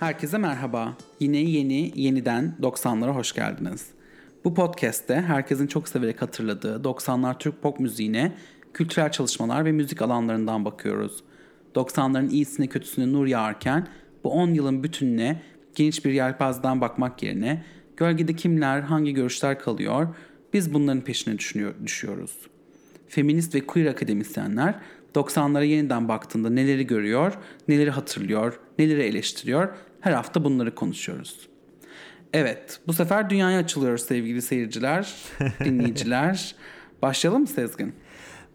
Herkese merhaba. Yine yeni, yeniden 90'lara hoş geldiniz. Bu podcast'te herkesin çok severek hatırladığı 90'lar Türk pop müziğine kültürel çalışmalar ve müzik alanlarından bakıyoruz. 90'ların iyisine kötüsüne nur yağarken bu 10 yılın bütününe geniş bir yelpazeden bakmak yerine gölgede kimler, hangi görüşler kalıyor biz bunların peşine düşünüyor, düşüyoruz. Feminist ve queer akademisyenler 90'lara yeniden baktığında neleri görüyor, neleri hatırlıyor, neleri eleştiriyor her hafta bunları konuşuyoruz. Evet, bu sefer dünyaya açılıyoruz sevgili seyirciler, dinleyiciler. Başlayalım mı Sezgin?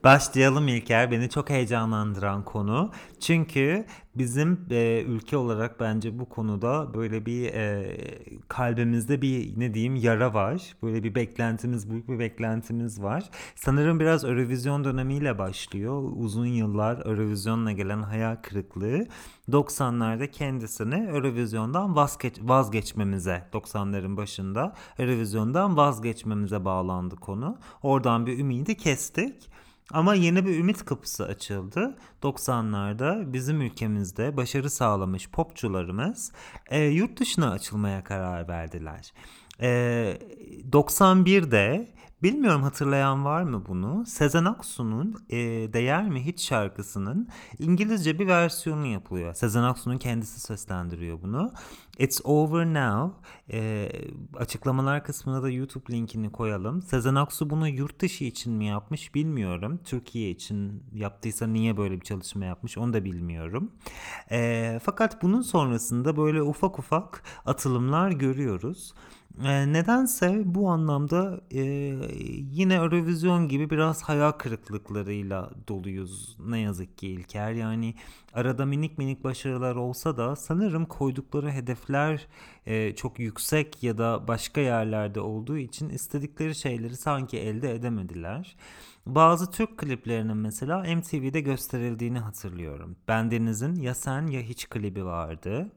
Başlayalım İlker. Beni çok heyecanlandıran konu. Çünkü bizim e, ülke olarak bence bu konuda böyle bir e, kalbimizde bir ne diyeyim yara var. Böyle bir beklentimiz, büyük bir beklentimiz var. Sanırım biraz Eurovision dönemiyle başlıyor. Uzun yıllar Eurovision'la gelen hayal kırıklığı 90'larda kendisini Eurovision'dan vazgeç, vazgeçmemize 90'ların başında Eurovision'dan vazgeçmemize bağlandı konu. Oradan bir ümidi kestik. Ama yeni bir ümit kapısı açıldı. 90'larda bizim ülkemizde başarı sağlamış popçularımız e, yurt dışına açılmaya karar verdiler. E, 91'de Bilmiyorum hatırlayan var mı bunu? Sezen Aksu'nun e, Değer mi Hiç şarkısının İngilizce bir versiyonu yapılıyor. Sezen Aksu'nun kendisi seslendiriyor bunu. It's Over Now. E, açıklamalar kısmına da YouTube linkini koyalım. Sezen Aksu bunu yurt dışı için mi yapmış bilmiyorum. Türkiye için yaptıysa niye böyle bir çalışma yapmış onu da bilmiyorum. E, fakat bunun sonrasında böyle ufak ufak atılımlar görüyoruz. E, nedense bu anlamda e, yine Eurovision gibi biraz hayal kırıklıklarıyla doluyuz ne yazık ki İlker. Yani arada minik minik başarılar olsa da sanırım koydukları hedefler e, çok yüksek ya da başka yerlerde olduğu için istedikleri şeyleri sanki elde edemediler. Bazı Türk kliplerinin mesela MTV'de gösterildiğini hatırlıyorum. Bendeniz'in Ya Sen Ya Hiç klibi vardı.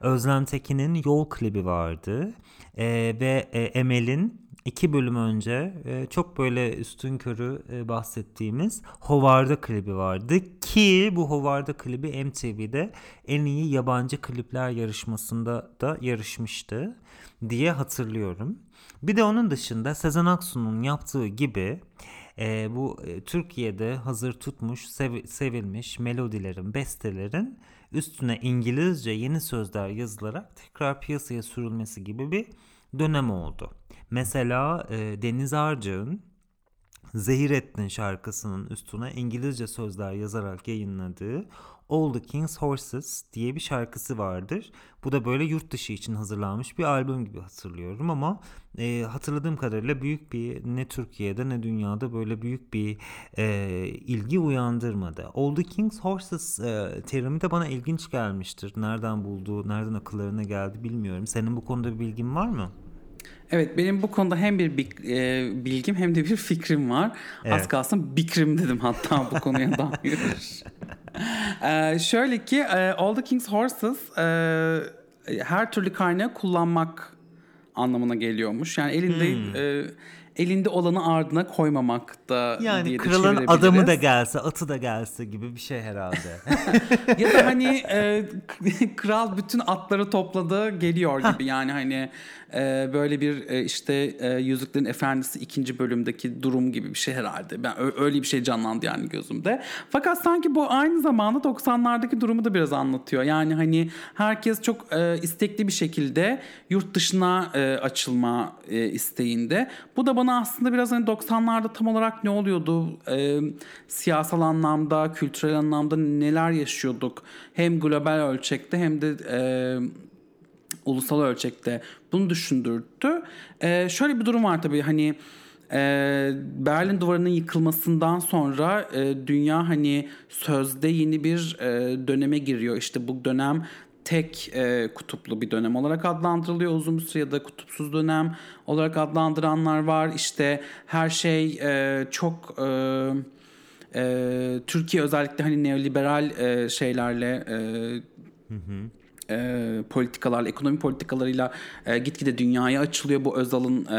Özlem Tekin'in Yol klibi vardı. E, ve e, Emel'in iki bölüm önce e, çok böyle üstün körü e, bahsettiğimiz Hovarda klibi vardı ki bu Hovarda klibi MTV'de en iyi yabancı klipler yarışmasında da yarışmıştı diye hatırlıyorum. Bir de onun dışında Sezen Aksu'nun yaptığı gibi e, bu e, Türkiye'de hazır tutmuş, sev, sevilmiş melodilerin, bestelerin üstüne İngilizce yeni sözler yazılarak tekrar piyasaya sürülmesi gibi bir dönem oldu. Mesela e, Deniz Arcı'nın Zehir Ettin şarkısının üstüne İngilizce sözler yazarak yayınladığı All the King's Horses diye bir şarkısı vardır. Bu da böyle yurt dışı için hazırlanmış bir albüm gibi hatırlıyorum ama e, hatırladığım kadarıyla büyük bir ne Türkiye'de ne dünyada böyle büyük bir e, ilgi uyandırmadı. All the King's Horses e, terimi de bana ilginç gelmiştir. Nereden bulduğu, nereden akıllarına geldi bilmiyorum. Senin bu konuda bir bilgin var mı? Evet benim bu konuda hem bir e, bilgim hem de bir fikrim var. Evet. Az kalsın bikrim dedim hatta bu konuya dair. ee, şöyle ki e, All the King's Horses e, her türlü kaynağı kullanmak anlamına geliyormuş. Yani elinde hmm. e, elinde olanı ardına koymamak da yani diye kralın adamı da gelse atı da gelse gibi bir şey herhalde. ya da hani e, kral bütün atları topladı geliyor gibi yani hani e, böyle bir e, işte e, Yüzüklerin Efendisi ikinci bölümdeki durum gibi bir şey herhalde. Ben öyle bir şey canlandı yani gözümde. Fakat sanki bu aynı zamanda 90'lardaki durumu da biraz anlatıyor. Yani hani herkes çok e, istekli bir şekilde yurt dışına açılma isteğinde. Bu da bana aslında biraz hani 90'larda tam olarak ne oluyordu? Siyasal anlamda, kültürel anlamda neler yaşıyorduk? Hem global ölçekte hem de ulusal ölçekte bunu düşündürttü. E, şöyle bir durum var tabii hani e, Berlin Duvarı'nın yıkılmasından sonra e, dünya hani sözde yeni bir e, döneme giriyor. İşte bu dönem tek e, kutuplu bir dönem olarak adlandırılıyor uzun bir süre ya da kutupsuz dönem olarak adlandıranlar var. İşte her şey e, çok e, e, Türkiye özellikle hani neoliberal e, şeylerle e, hı hı e, politikalarla, ekonomi politikalarıyla e, gitgide dünyaya açılıyor. Bu Özal'ın e,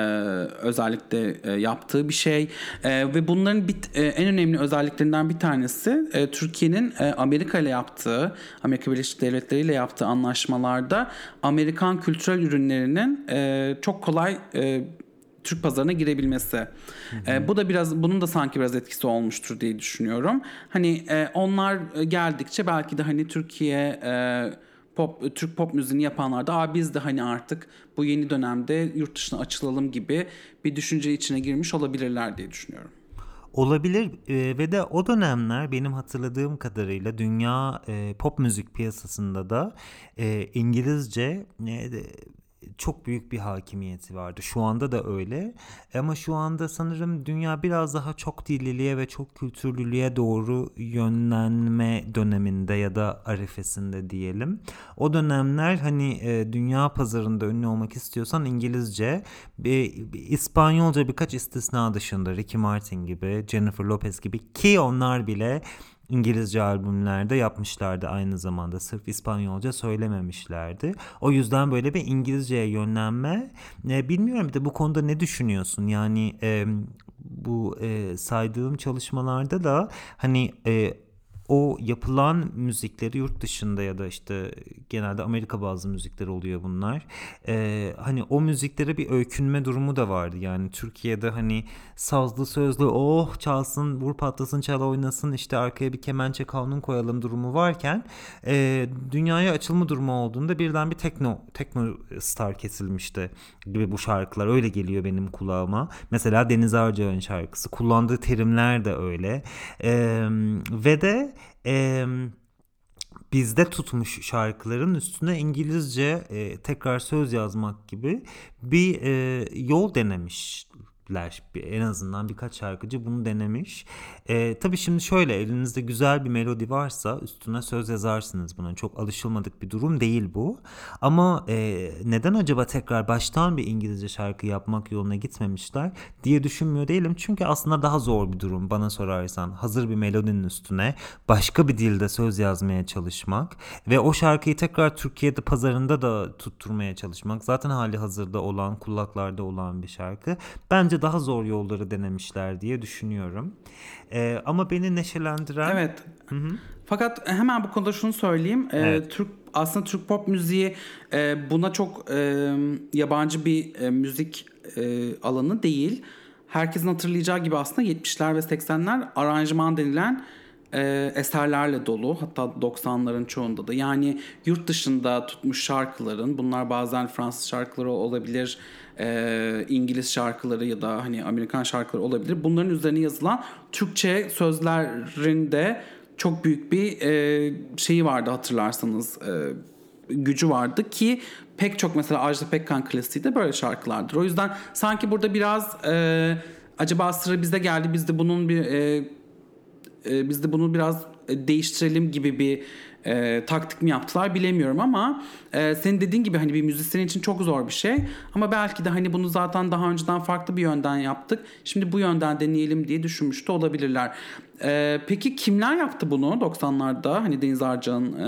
özellikle e, yaptığı bir şey. E, ve bunların bir, e, en önemli özelliklerinden bir tanesi e, Türkiye'nin e, Amerika ile yaptığı, Amerika Birleşik Devletleri ile yaptığı anlaşmalarda Amerikan kültürel ürünlerinin e, çok kolay e, Türk pazarına girebilmesi. E, bu da biraz bunun da sanki biraz etkisi olmuştur diye düşünüyorum. Hani e, onlar geldikçe belki de hani Türkiye e, pop Türk pop müziğini yapanlar da Aa, biz de hani artık bu yeni dönemde yurt dışına açılalım gibi bir düşünce içine girmiş olabilirler diye düşünüyorum. Olabilir e, ve de o dönemler benim hatırladığım kadarıyla dünya e, pop müzik piyasasında da e, İngilizce e, çok büyük bir hakimiyeti vardı. Şu anda da öyle. Ama şu anda sanırım dünya biraz daha çok dilliliğe ve çok kültürlülüğe doğru yönlenme döneminde ya da arifesinde diyelim. O dönemler hani e, dünya pazarında ünlü olmak istiyorsan İngilizce, e, İspanyolca birkaç istisna dışında Ricky Martin gibi, Jennifer Lopez gibi ki onlar bile İngilizce albümlerde yapmışlardı aynı zamanda. Sırf İspanyolca söylememişlerdi. O yüzden böyle bir İngilizceye yönlenme. E, bilmiyorum bir de bu konuda ne düşünüyorsun? Yani e, bu e, saydığım çalışmalarda da hani e, o yapılan müzikleri yurt dışında ya da işte genelde Amerika bazı müzikler oluyor bunlar. Ee, hani o müziklere bir öykünme durumu da vardı. Yani Türkiye'de hani sazlı sözlü oh çalsın vur patlasın çal oynasın işte arkaya bir kemençe kanun koyalım durumu varken e, dünyaya açılma durumu olduğunda birden bir tekno tekno star kesilmişti gibi bu şarkılar öyle geliyor benim kulağıma. Mesela Deniz Arca'nın şarkısı kullandığı terimler de öyle. Ee, ve de e, bizde tutmuş şarkıların üstüne İngilizce e, tekrar söz yazmak gibi bir e, yol denemiş ler en azından birkaç şarkıcı bunu denemiş. E, tabii şimdi şöyle elinizde güzel bir melodi varsa üstüne söz yazarsınız buna. Çok alışılmadık bir durum değil bu. Ama e, neden acaba tekrar baştan bir İngilizce şarkı yapmak yoluna gitmemişler diye düşünmüyor değilim. Çünkü aslında daha zor bir durum bana sorarsan. Hazır bir melodinin üstüne başka bir dilde söz yazmaya çalışmak ve o şarkıyı tekrar Türkiye'de pazarında da tutturmaya çalışmak. Zaten hali hazırda olan kulaklarda olan bir şarkı. Bence bence daha zor yolları denemişler diye düşünüyorum. Ee, ama beni neşelendiren... Evet. Hı hı. Fakat hemen bu konuda şunu söyleyeyim. Ee, evet. Türk aslında Türk pop müziği e, buna çok e, yabancı bir e, müzik e, alanı değil. Herkesin hatırlayacağı gibi aslında 70'ler ve 80'ler aranjman denilen e, eserlerle dolu. Hatta 90'ların çoğunda da. Yani yurt dışında tutmuş şarkıların bunlar bazen Fransız şarkıları olabilir e, İngiliz şarkıları ya da hani Amerikan şarkıları olabilir. Bunların üzerine yazılan Türkçe sözlerinde çok büyük bir e, şeyi vardı hatırlarsanız e, gücü vardı ki pek çok mesela Ajda Pekkan klasiği de böyle şarkılardır. O yüzden sanki burada biraz e, acaba sıra bize geldi biz de bunun bir e, e, biz de bunu biraz değiştirelim gibi bir e, taktik mi yaptılar bilemiyorum ama e, senin dediğin gibi hani bir müzisyen için çok zor bir şey ama belki de hani bunu zaten daha önceden farklı bir yönden yaptık. Şimdi bu yönden deneyelim diye düşünmüş de olabilirler. Ee, peki kimler yaptı bunu 90'larda? Hani Deniz Arcan e,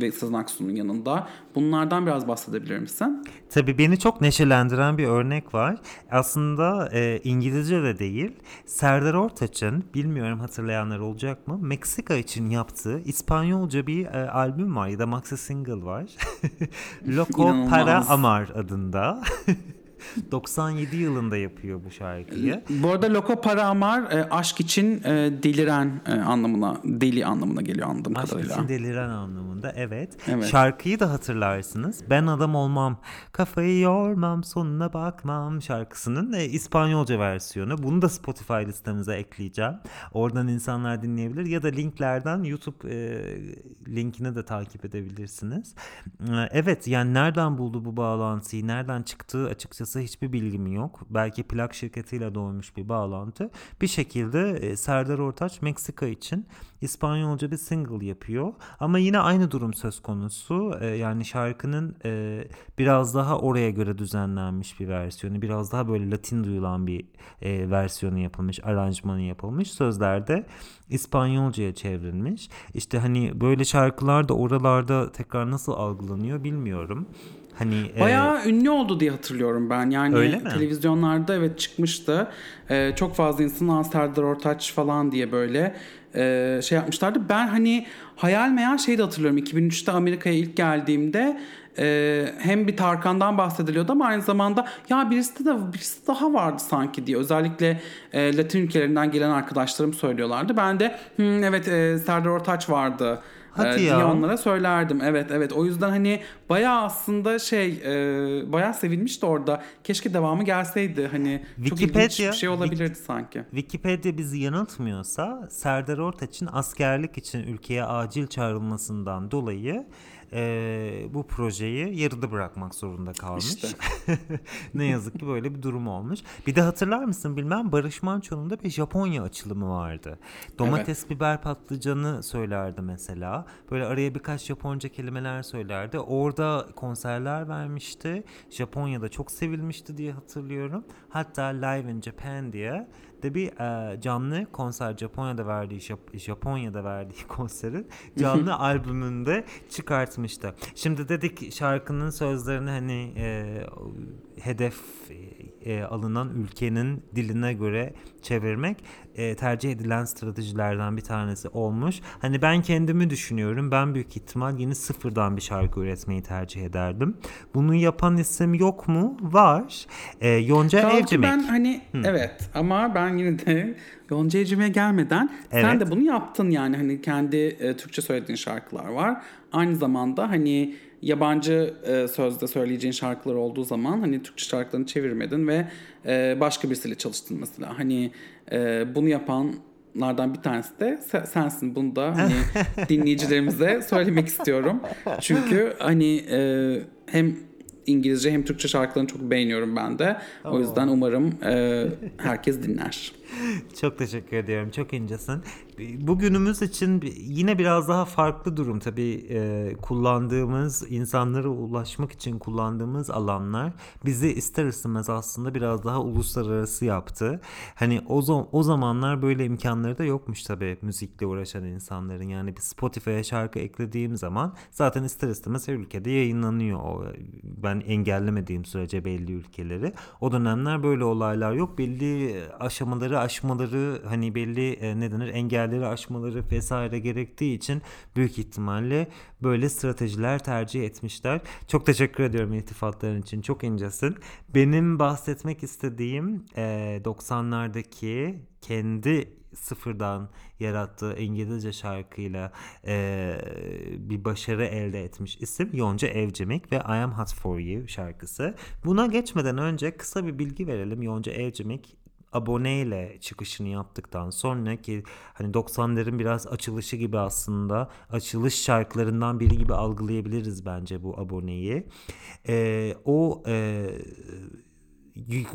ve Sezen Aksu'nun yanında. Bunlardan biraz bahsedebilir misin? Tabii beni çok neşelendiren bir örnek var. Aslında e, İngilizce de değil. Serdar Ortaç'ın, bilmiyorum hatırlayanlar olacak mı? Meksika için yaptığı İspanyolca bir e, albüm var ya da maxi single var. Loco Para Amar adında. 97 yılında yapıyor bu şarkıyı. Bu arada Loco Para Amar e, aşk için e, deliren e, anlamına, deli anlamına geliyor anladığım aşk kadarıyla. Aşk için deliren anlamında evet. evet. Şarkıyı da hatırlarsınız. Ben adam olmam, kafayı yormam, sonuna bakmam şarkısının İspanyolca versiyonu. Bunu da Spotify listemize ekleyeceğim. Oradan insanlar dinleyebilir ya da linklerden YouTube linkini de takip edebilirsiniz. Evet yani nereden buldu bu bağlantıyı, nereden çıktığı açıkçası açıkçası hiçbir bilgim yok. Belki plak şirketiyle doğmuş bir bağlantı. Bir şekilde e, Serdar Ortaç Meksika için İspanyolca bir single yapıyor. Ama yine aynı durum söz konusu. E, yani şarkının e, biraz daha oraya göre düzenlenmiş bir versiyonu. Biraz daha böyle Latin duyulan bir versiyonu yapılmış. Aranjmanı yapılmış. Sözlerde İspanyolcaya çevrilmiş. İşte hani böyle şarkılar da oralarda tekrar nasıl algılanıyor bilmiyorum. Hani e, bayağı e... ünlü oldu diye hatırlıyorum ben. Yani Öyle mi? televizyonlarda evet çıkmıştı. Ee, çok fazla insan Serdar Ortaç falan diye böyle e, şey yapmışlardı. Ben hani hayal meyal şey de hatırlıyorum. 2003'te Amerika'ya ilk geldiğimde e, hem bir Tarkan'dan bahsediliyordu ama aynı zamanda ya birisi de birisi daha vardı sanki diye özellikle e, Latin ülkelerinden gelen arkadaşlarım söylüyorlardı. Ben de evet e, Serdar Ortaç vardı Hadi e, diye ya. onlara söylerdim. Evet evet o yüzden hani bayağı aslında şey e, bayağı sevilmişti orada. Keşke devamı gelseydi. Hani Wikipedia, çok ilginç bir şey olabilirdi Wik- sanki. Wikipedia bizi yanıltmıyorsa Serdar Ortaç'ın askerlik için ülkeye acil çağrılmasından dolayı e, bu projeyi yarıda bırakmak zorunda kalmış. İşte. ne yazık ki böyle bir durum olmuş. Bir de hatırlar mısın bilmem Barış Manço'nun da bir Japonya açılımı vardı. Domates, evet. biber, patlıcanı söylerdi mesela. Böyle araya birkaç Japonca kelimeler söylerdi. Orada konserler vermişti. Japonya'da çok sevilmişti diye hatırlıyorum. Hatta Live in Japan diye de bir e, canlı konser Japonya'da verdiği Jap- Japonya'da verdiği konserin canlı albümünde çıkartmıştı. Şimdi dedik şarkının sözlerini hani e, hedef e, alınan ülkenin diline göre çevirmek e, tercih edilen stratejilerden bir tanesi olmuş. Hani ben kendimi düşünüyorum. Ben büyük ihtimal yeni sıfırdan bir şarkı üretmeyi tercih ederdim. Bunu yapan isim yok mu? Var. E, Yonca Kaldı Evcimek. Ben hani Hı. evet ama ben yine de Yonca Evcimek'e gelmeden evet. sen de bunu yaptın yani hani kendi e, Türkçe söylediğin şarkılar var. Aynı zamanda hani yabancı e, sözde söyleyeceğin şarkılar olduğu zaman hani Türkçe şarkılarını çevirmedin ve e, başka birisiyle çalıştın mesela. Hani e, bunu yapanlardan bir tanesi de sensin. Bunu da hani dinleyicilerimize söylemek istiyorum. Çünkü hani e, hem İngilizce hem Türkçe şarkılarını çok beğeniyorum ben de. O yüzden umarım e, herkes dinler. Çok teşekkür ediyorum. Çok incesin. Bugünümüz için yine biraz daha farklı durum tabii e, kullandığımız insanlara ulaşmak için kullandığımız alanlar bizi ister istemez aslında biraz daha uluslararası yaptı. Hani o, o zamanlar böyle imkanları da yokmuş tabii müzikle uğraşan insanların. Yani bir Spotify'a şarkı eklediğim zaman zaten ister istemez her ülkede yayınlanıyor. Ben engellemediğim sürece belli ülkeleri. O dönemler böyle olaylar yok. Belli aşamaları aşmaları hani belli e, ne denir engelleri aşmaları vesaire gerektiği için büyük ihtimalle böyle stratejiler tercih etmişler. Çok teşekkür ediyorum iltifatların için. Çok incesin. Benim bahsetmek istediğim e, 90'lardaki kendi sıfırdan yarattığı İngilizce şarkıyla e, bir başarı elde etmiş isim Yonca Evcimik ve I Am Hot For You şarkısı. Buna geçmeden önce kısa bir bilgi verelim. Yonca Evcimik aboneyle çıkışını yaptıktan sonra ki hani 90'ların biraz açılışı gibi aslında açılış şarkılarından biri gibi algılayabiliriz bence bu aboneyi. Ee, o e,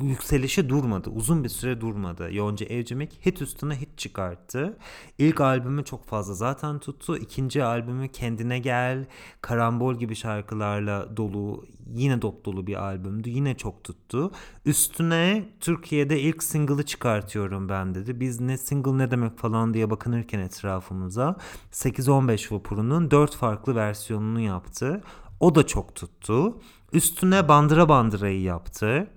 yükselişi durmadı. Uzun bir süre durmadı. Yonca Evcimik hit üstüne hit çıkarttı. İlk albümü çok fazla zaten tuttu. İkinci albümü Kendine Gel, Karambol gibi şarkılarla dolu, yine dop dolu bir albümdü. Yine çok tuttu. Üstüne Türkiye'de ilk single'ı çıkartıyorum ben dedi. Biz ne single ne demek falan diye bakınırken etrafımıza 8-15 vapurunun 4 farklı versiyonunu yaptı. O da çok tuttu. Üstüne Bandıra Bandıra'yı yaptı.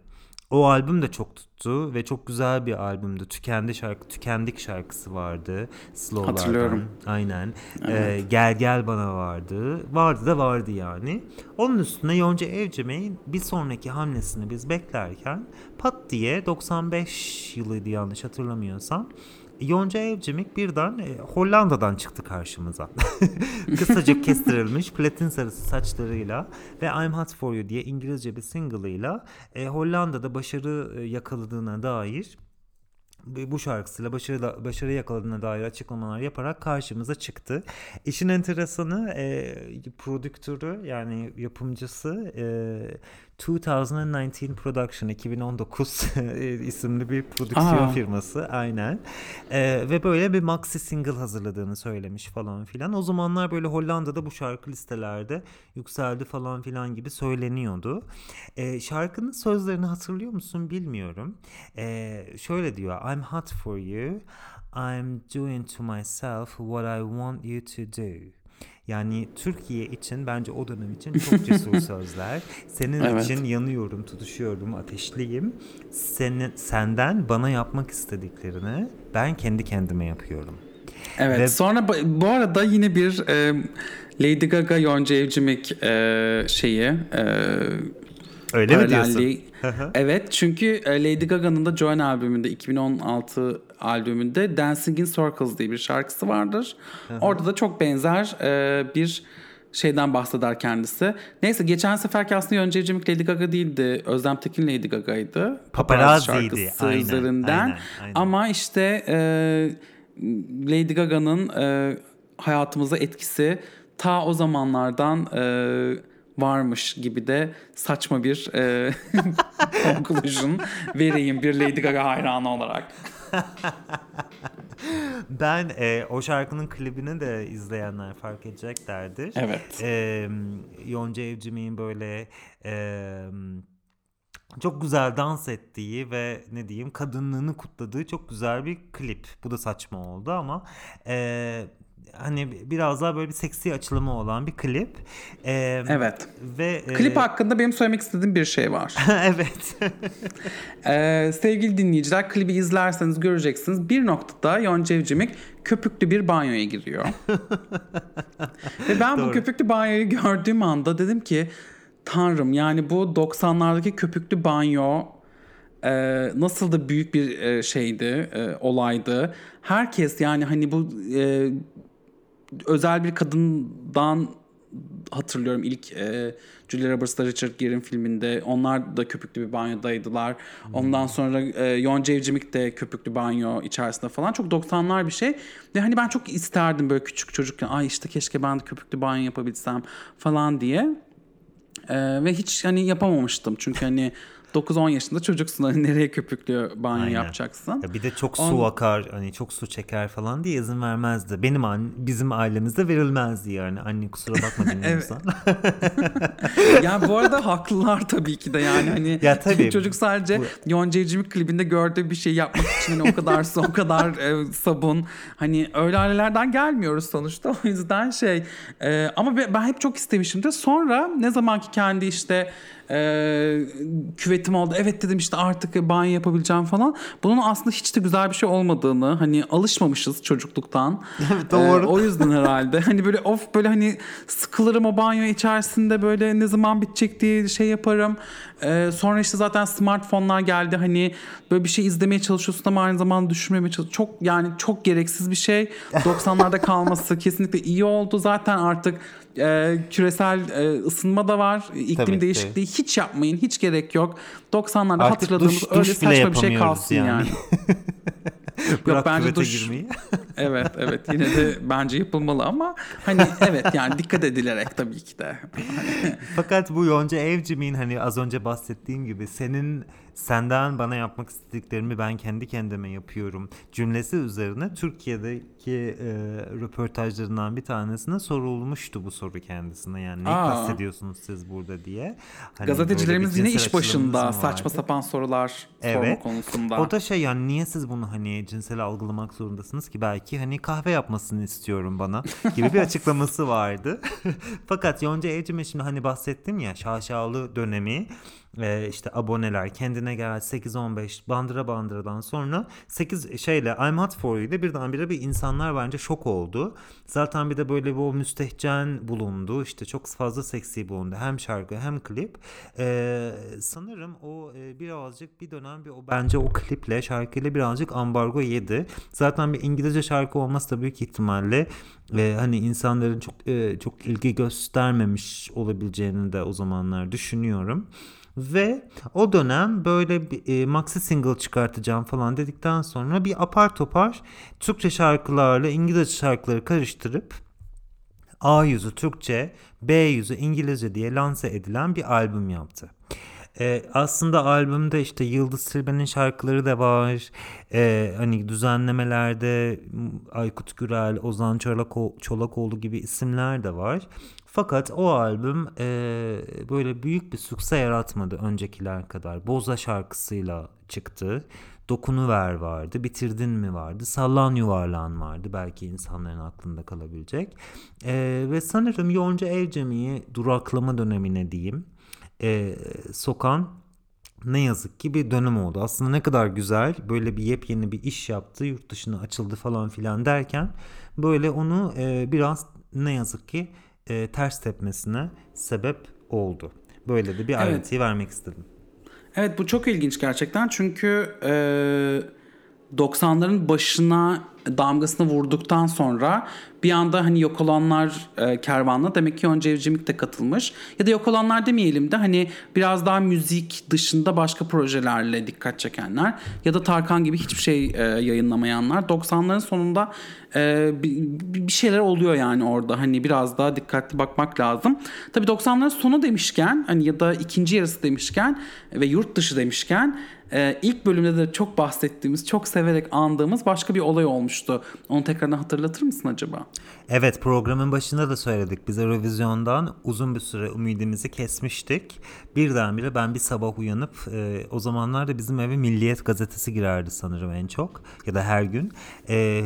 O albüm de çok tuttu ve çok güzel bir albümdü. Tükendi şarkı, Tükendik şarkısı vardı. Slow'lardan. Hatırlıyorum. Aynen. Evet. Ee, gel gel bana vardı. Vardı da vardı yani. Onun üstüne Yonca Evcimik'in bir sonraki hamlesini biz beklerken pat diye 95 yılıydı yanlış hatırlamıyorsam Yonca Evcimik birden e, Hollanda'dan çıktı karşımıza. Kısacık kestirilmiş platin sarısı saçlarıyla ve I'm Hot For You diye İngilizce bir single'ıyla e, Hollanda'da başarı e, yakaladığına dair bu şarkısıyla başarı, başarı yakaladığına dair açıklamalar yaparak karşımıza çıktı. İşin enteresanı e, prodüktörü yani yapımcısı e, 2019 Production 2019 isimli bir prodüksiyon Aa. firması aynen. Ee, ve böyle bir maxi single hazırladığını söylemiş falan filan. O zamanlar böyle Hollanda'da bu şarkı listelerde yükseldi falan filan gibi söyleniyordu. Ee, şarkının sözlerini hatırlıyor musun bilmiyorum. Ee, şöyle diyor I'm hot for you. I'm doing to myself what I want you to do. Yani Türkiye için bence o dönem için çok cesur sözler. Senin Evet. için yanıyorum, tutuşuyorum, ateşliyim. Senin, senden bana yapmak istediklerini ben kendi kendime yapıyorum. Evet. Ve- Sonra bu- arada yine bir e, Lady Gaga Yonca Evcimik e, şeyi e, Öyle mi diyorsun? evet çünkü e, Lady Gaga'nın da Joanne albümünde 2016 albümünde Dancing in Circles diye bir şarkısı vardır. Orada da çok benzer e, bir şeyden bahseder kendisi. Neyse geçen seferki aslında Yonca Evcimik Lady Gaga değildi. Özlem Tekin Lady Gaga'ydı. Paparazzi'ydi. Aynen, üzerinden. aynen, aynen. Ama işte e, Lady Gaga'nın e, hayatımıza etkisi ta o zamanlardan e, varmış gibi de saçma bir e, conclusion vereyim bir Lady Gaga hayranı olarak. Ben e, o şarkının klibini de izleyenler fark edeceklerdir. Evet. E, Yonca Evcimik'in böyle e, çok güzel dans ettiği ve ne diyeyim kadınlığını kutladığı çok güzel bir klip. Bu da saçma oldu ama e, hani biraz daha böyle bir seksi açılımı olan bir klip. E, Evet. Ve e, Klip hakkında benim söylemek istediğim bir şey var. evet. Ee, sevgili dinleyiciler klibi izlerseniz göreceksiniz. Bir noktada Yonca Evcimik köpüklü bir banyoya giriyor. Ve ben bu Doğru. köpüklü banyoyu gördüğüm anda dedim ki Tanrım yani bu 90'lardaki köpüklü banyo e, nasıl da büyük bir e, şeydi, e, olaydı. Herkes yani hani bu e, özel bir kadından hatırlıyorum ilk e, Julia Roberts'la Richard Gere'in filminde. Onlar da köpüklü bir banyodaydılar. Ondan sonra e, Yonca Evcimik de köpüklü banyo içerisinde falan. Çok 90'lar bir şey. Ve hani ben çok isterdim böyle küçük çocukken. Ay işte keşke ben de köpüklü banyo yapabilsem falan diye. E, ve hiç hani yapamamıştım. Çünkü hani 9-10 yaşında çocuksun. Hani nereye köpüklü banyo Aynen. yapacaksın? Ya bir de çok su On- akar hani çok su çeker falan diye izin vermezdi. Benim an bizim ailemizde verilmezdi yani. Anne kusura bakma dinliyorsan. ya bu arada haklılar tabii ki de yani hani Ya tabii. çocuk sadece Yonca Evcimik klibinde gördüğü bir şey yapmak için hani o kadar su o kadar e, sabun hani öyle ailelerden gelmiyoruz sonuçta o yüzden şey e, ama be- ben hep çok istemişimdir sonra ne zaman ki kendi işte e, küvetim oldu evet dedim işte artık banyo yapabileceğim falan bunun aslında hiç de güzel bir şey olmadığını hani alışmamışız çocukluktan Doğru. E, o yüzden herhalde. Hani böyle of böyle hani sıkılırım o banyo içerisinde böyle ne zaman bitecek diye şey yaparım. Ee, sonra işte zaten smartphone'lar geldi hani böyle bir şey izlemeye çalışıyorsun ama aynı zamanda düşürmemeye çalışıyorsun. Çok yani çok gereksiz bir şey. 90'larda kalması kesinlikle iyi oldu. Zaten artık e, küresel e, ısınma da var. İklim Tabii, değişikliği hiç yapmayın. Hiç gerek yok. 90'larda Artık hatırladığımız duş- öyle duş saçma bir şey kalsın yani. yani. Bırak bence duş- girmeyi. Evet evet yine de bence yapılmalı ama hani evet yani dikkat edilerek tabii ki de. Fakat bu Yonca Evcimik'in hani az önce bahsettiğim gibi senin senden bana yapmak istediklerimi ben kendi kendime yapıyorum cümlesi üzerine Türkiye'deki e, röportajlarından bir tanesine sorulmuştu bu soru kendisine. Yani ne kastediyorsunuz siz burada diye. Hani Gazetecilerimiz yine iş başında saçma sapan sorular sorma Evet. konusunda. O da şey yani niye siz bunu hani cinsel algılamak zorundasınız ki belki hani kahve yapmasını istiyorum bana gibi bir açıklaması vardı. Fakat Yonca Evcim'e şimdi hani bahsettim ya şaşalı dönemi e, işte aboneler kendine gel 8-15 bandıra bandıradan sonra 8 şeyle I'm Hot For You ile birdenbire bir insanlar bence şok oldu. Zaten bir de böyle bu müstehcen bulundu işte çok fazla seksi bulundu hem şarkı hem klip. E, sanırım o e, birazcık bir dönem bir o bence o kliple şarkıyla birazcık ambargo yedi. Zaten bir İngilizce şarkı olması da büyük ihtimalle e, hani insanların çok e, çok ilgi göstermemiş olabileceğini de o zamanlar düşünüyorum. Ve o dönem böyle bir e, maxi single çıkartacağım falan dedikten sonra bir apar topar Türkçe şarkılarla İngilizce şarkıları karıştırıp A yüzü Türkçe, B yüzü İngilizce diye lanse edilen bir albüm yaptı. Ee, aslında albümde işte Yıldız Tilbe'nin şarkıları da var. Ee, hani düzenlemelerde Aykut Gürel, Ozan Çolako, Çolakoğlu gibi isimler de var. Fakat o albüm e, böyle büyük bir sükse yaratmadı öncekiler kadar. Boza şarkısıyla çıktı. Dokunuver vardı, Bitirdin mi vardı, Sallan Yuvarlan vardı belki insanların aklında kalabilecek. E, ve sanırım Yonca Evcemi'yi duraklama dönemine diyeyim e, sokan ne yazık ki bir dönem oldu. Aslında ne kadar güzel böyle bir yepyeni bir iş yaptı, yurt dışına açıldı falan filan derken böyle onu e, biraz ne yazık ki e, ters tepmesine sebep oldu. Böyle de bir ayrıntıyı evet. vermek istedim. Evet bu çok ilginç gerçekten çünkü e, 90'ların başına damgasını vurduktan sonra bir anda hani yok olanlar e, kervanına demek ki Yonca Evcimik de katılmış. Ya da yok olanlar demeyelim de hani biraz daha müzik dışında başka projelerle dikkat çekenler ya da Tarkan gibi hiçbir şey e, yayınlamayanlar 90'ların sonunda e, bir, şeyler oluyor yani orada hani biraz daha dikkatli bakmak lazım. Tabii 90'ların sonu demişken hani ya da ikinci yarısı demişken ve yurt dışı demişken ee, ilk bölümde de çok bahsettiğimiz, çok severek andığımız başka bir olay olmuştu. Onu tekrardan hatırlatır mısın acaba? Evet programın başında da söyledik. Biz Eurovision'dan uzun bir süre umidimizi kesmiştik. Birdenbire ben bir sabah uyanıp e, o zamanlarda bizim eve Milliyet gazetesi girerdi sanırım en çok ya da her gün. E,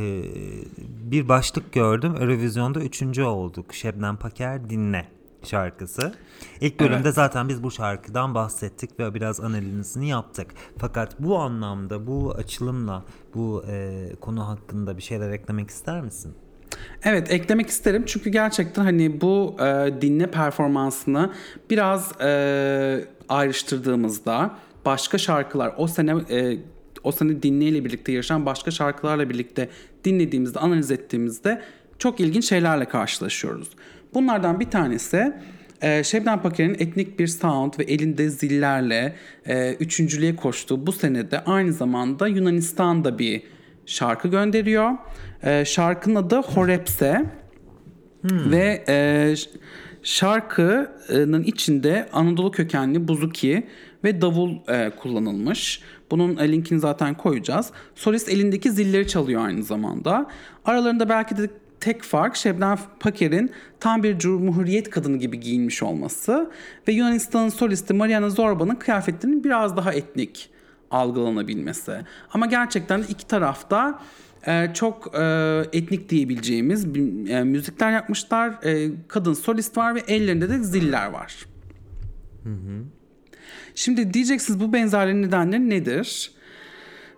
bir başlık gördüm. Eurovision'da üçüncü olduk. Şebnem Paker dinle şarkısı. İlk bölümde evet. zaten biz bu şarkıdan bahsettik ve biraz analizini yaptık. Fakat bu anlamda, bu açılımla, bu e, konu hakkında bir şeyler eklemek ister misin? Evet eklemek isterim çünkü gerçekten hani bu e, dinle performansını biraz e, ayrıştırdığımızda başka şarkılar o sene e, o sene dinleyle birlikte yarışan başka şarkılarla birlikte dinlediğimizde analiz ettiğimizde çok ilginç şeylerle karşılaşıyoruz. Bunlardan bir tanesi e, Şebnem Paker'in etnik bir sound ve elinde zillerle e, üçüncülüğe koştuğu bu senede aynı zamanda Yunanistan'da bir şarkı gönderiyor. E, şarkının adı Horepse hmm. ve e, şarkının içinde Anadolu kökenli buzuki ve davul e, kullanılmış. Bunun e, linkini zaten koyacağız. Solist elindeki zilleri çalıyor aynı zamanda. Aralarında belki de tek fark Şebnem Paker'in tam bir cumhuriyet kadını gibi giyinmiş olması ve Yunanistan'ın solisti Mariana Zorba'nın kıyafetlerinin biraz daha etnik algılanabilmesi. Ama gerçekten iki tarafta e, çok e, etnik diyebileceğimiz e, müzikler yapmışlar. E, kadın solist var ve ellerinde de ziller var. Hı hı. Şimdi diyeceksiniz bu benzerliğin nedenleri nedir?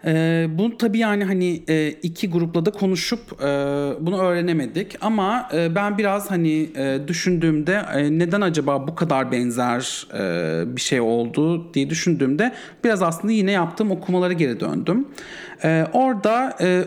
Ee, bunu tabii yani hani e, iki grupla da konuşup e, bunu öğrenemedik ama e, ben biraz hani e, düşündüğümde e, neden acaba bu kadar benzer e, bir şey oldu diye düşündüğümde biraz aslında yine yaptığım okumalara geri döndüm. E, orada e,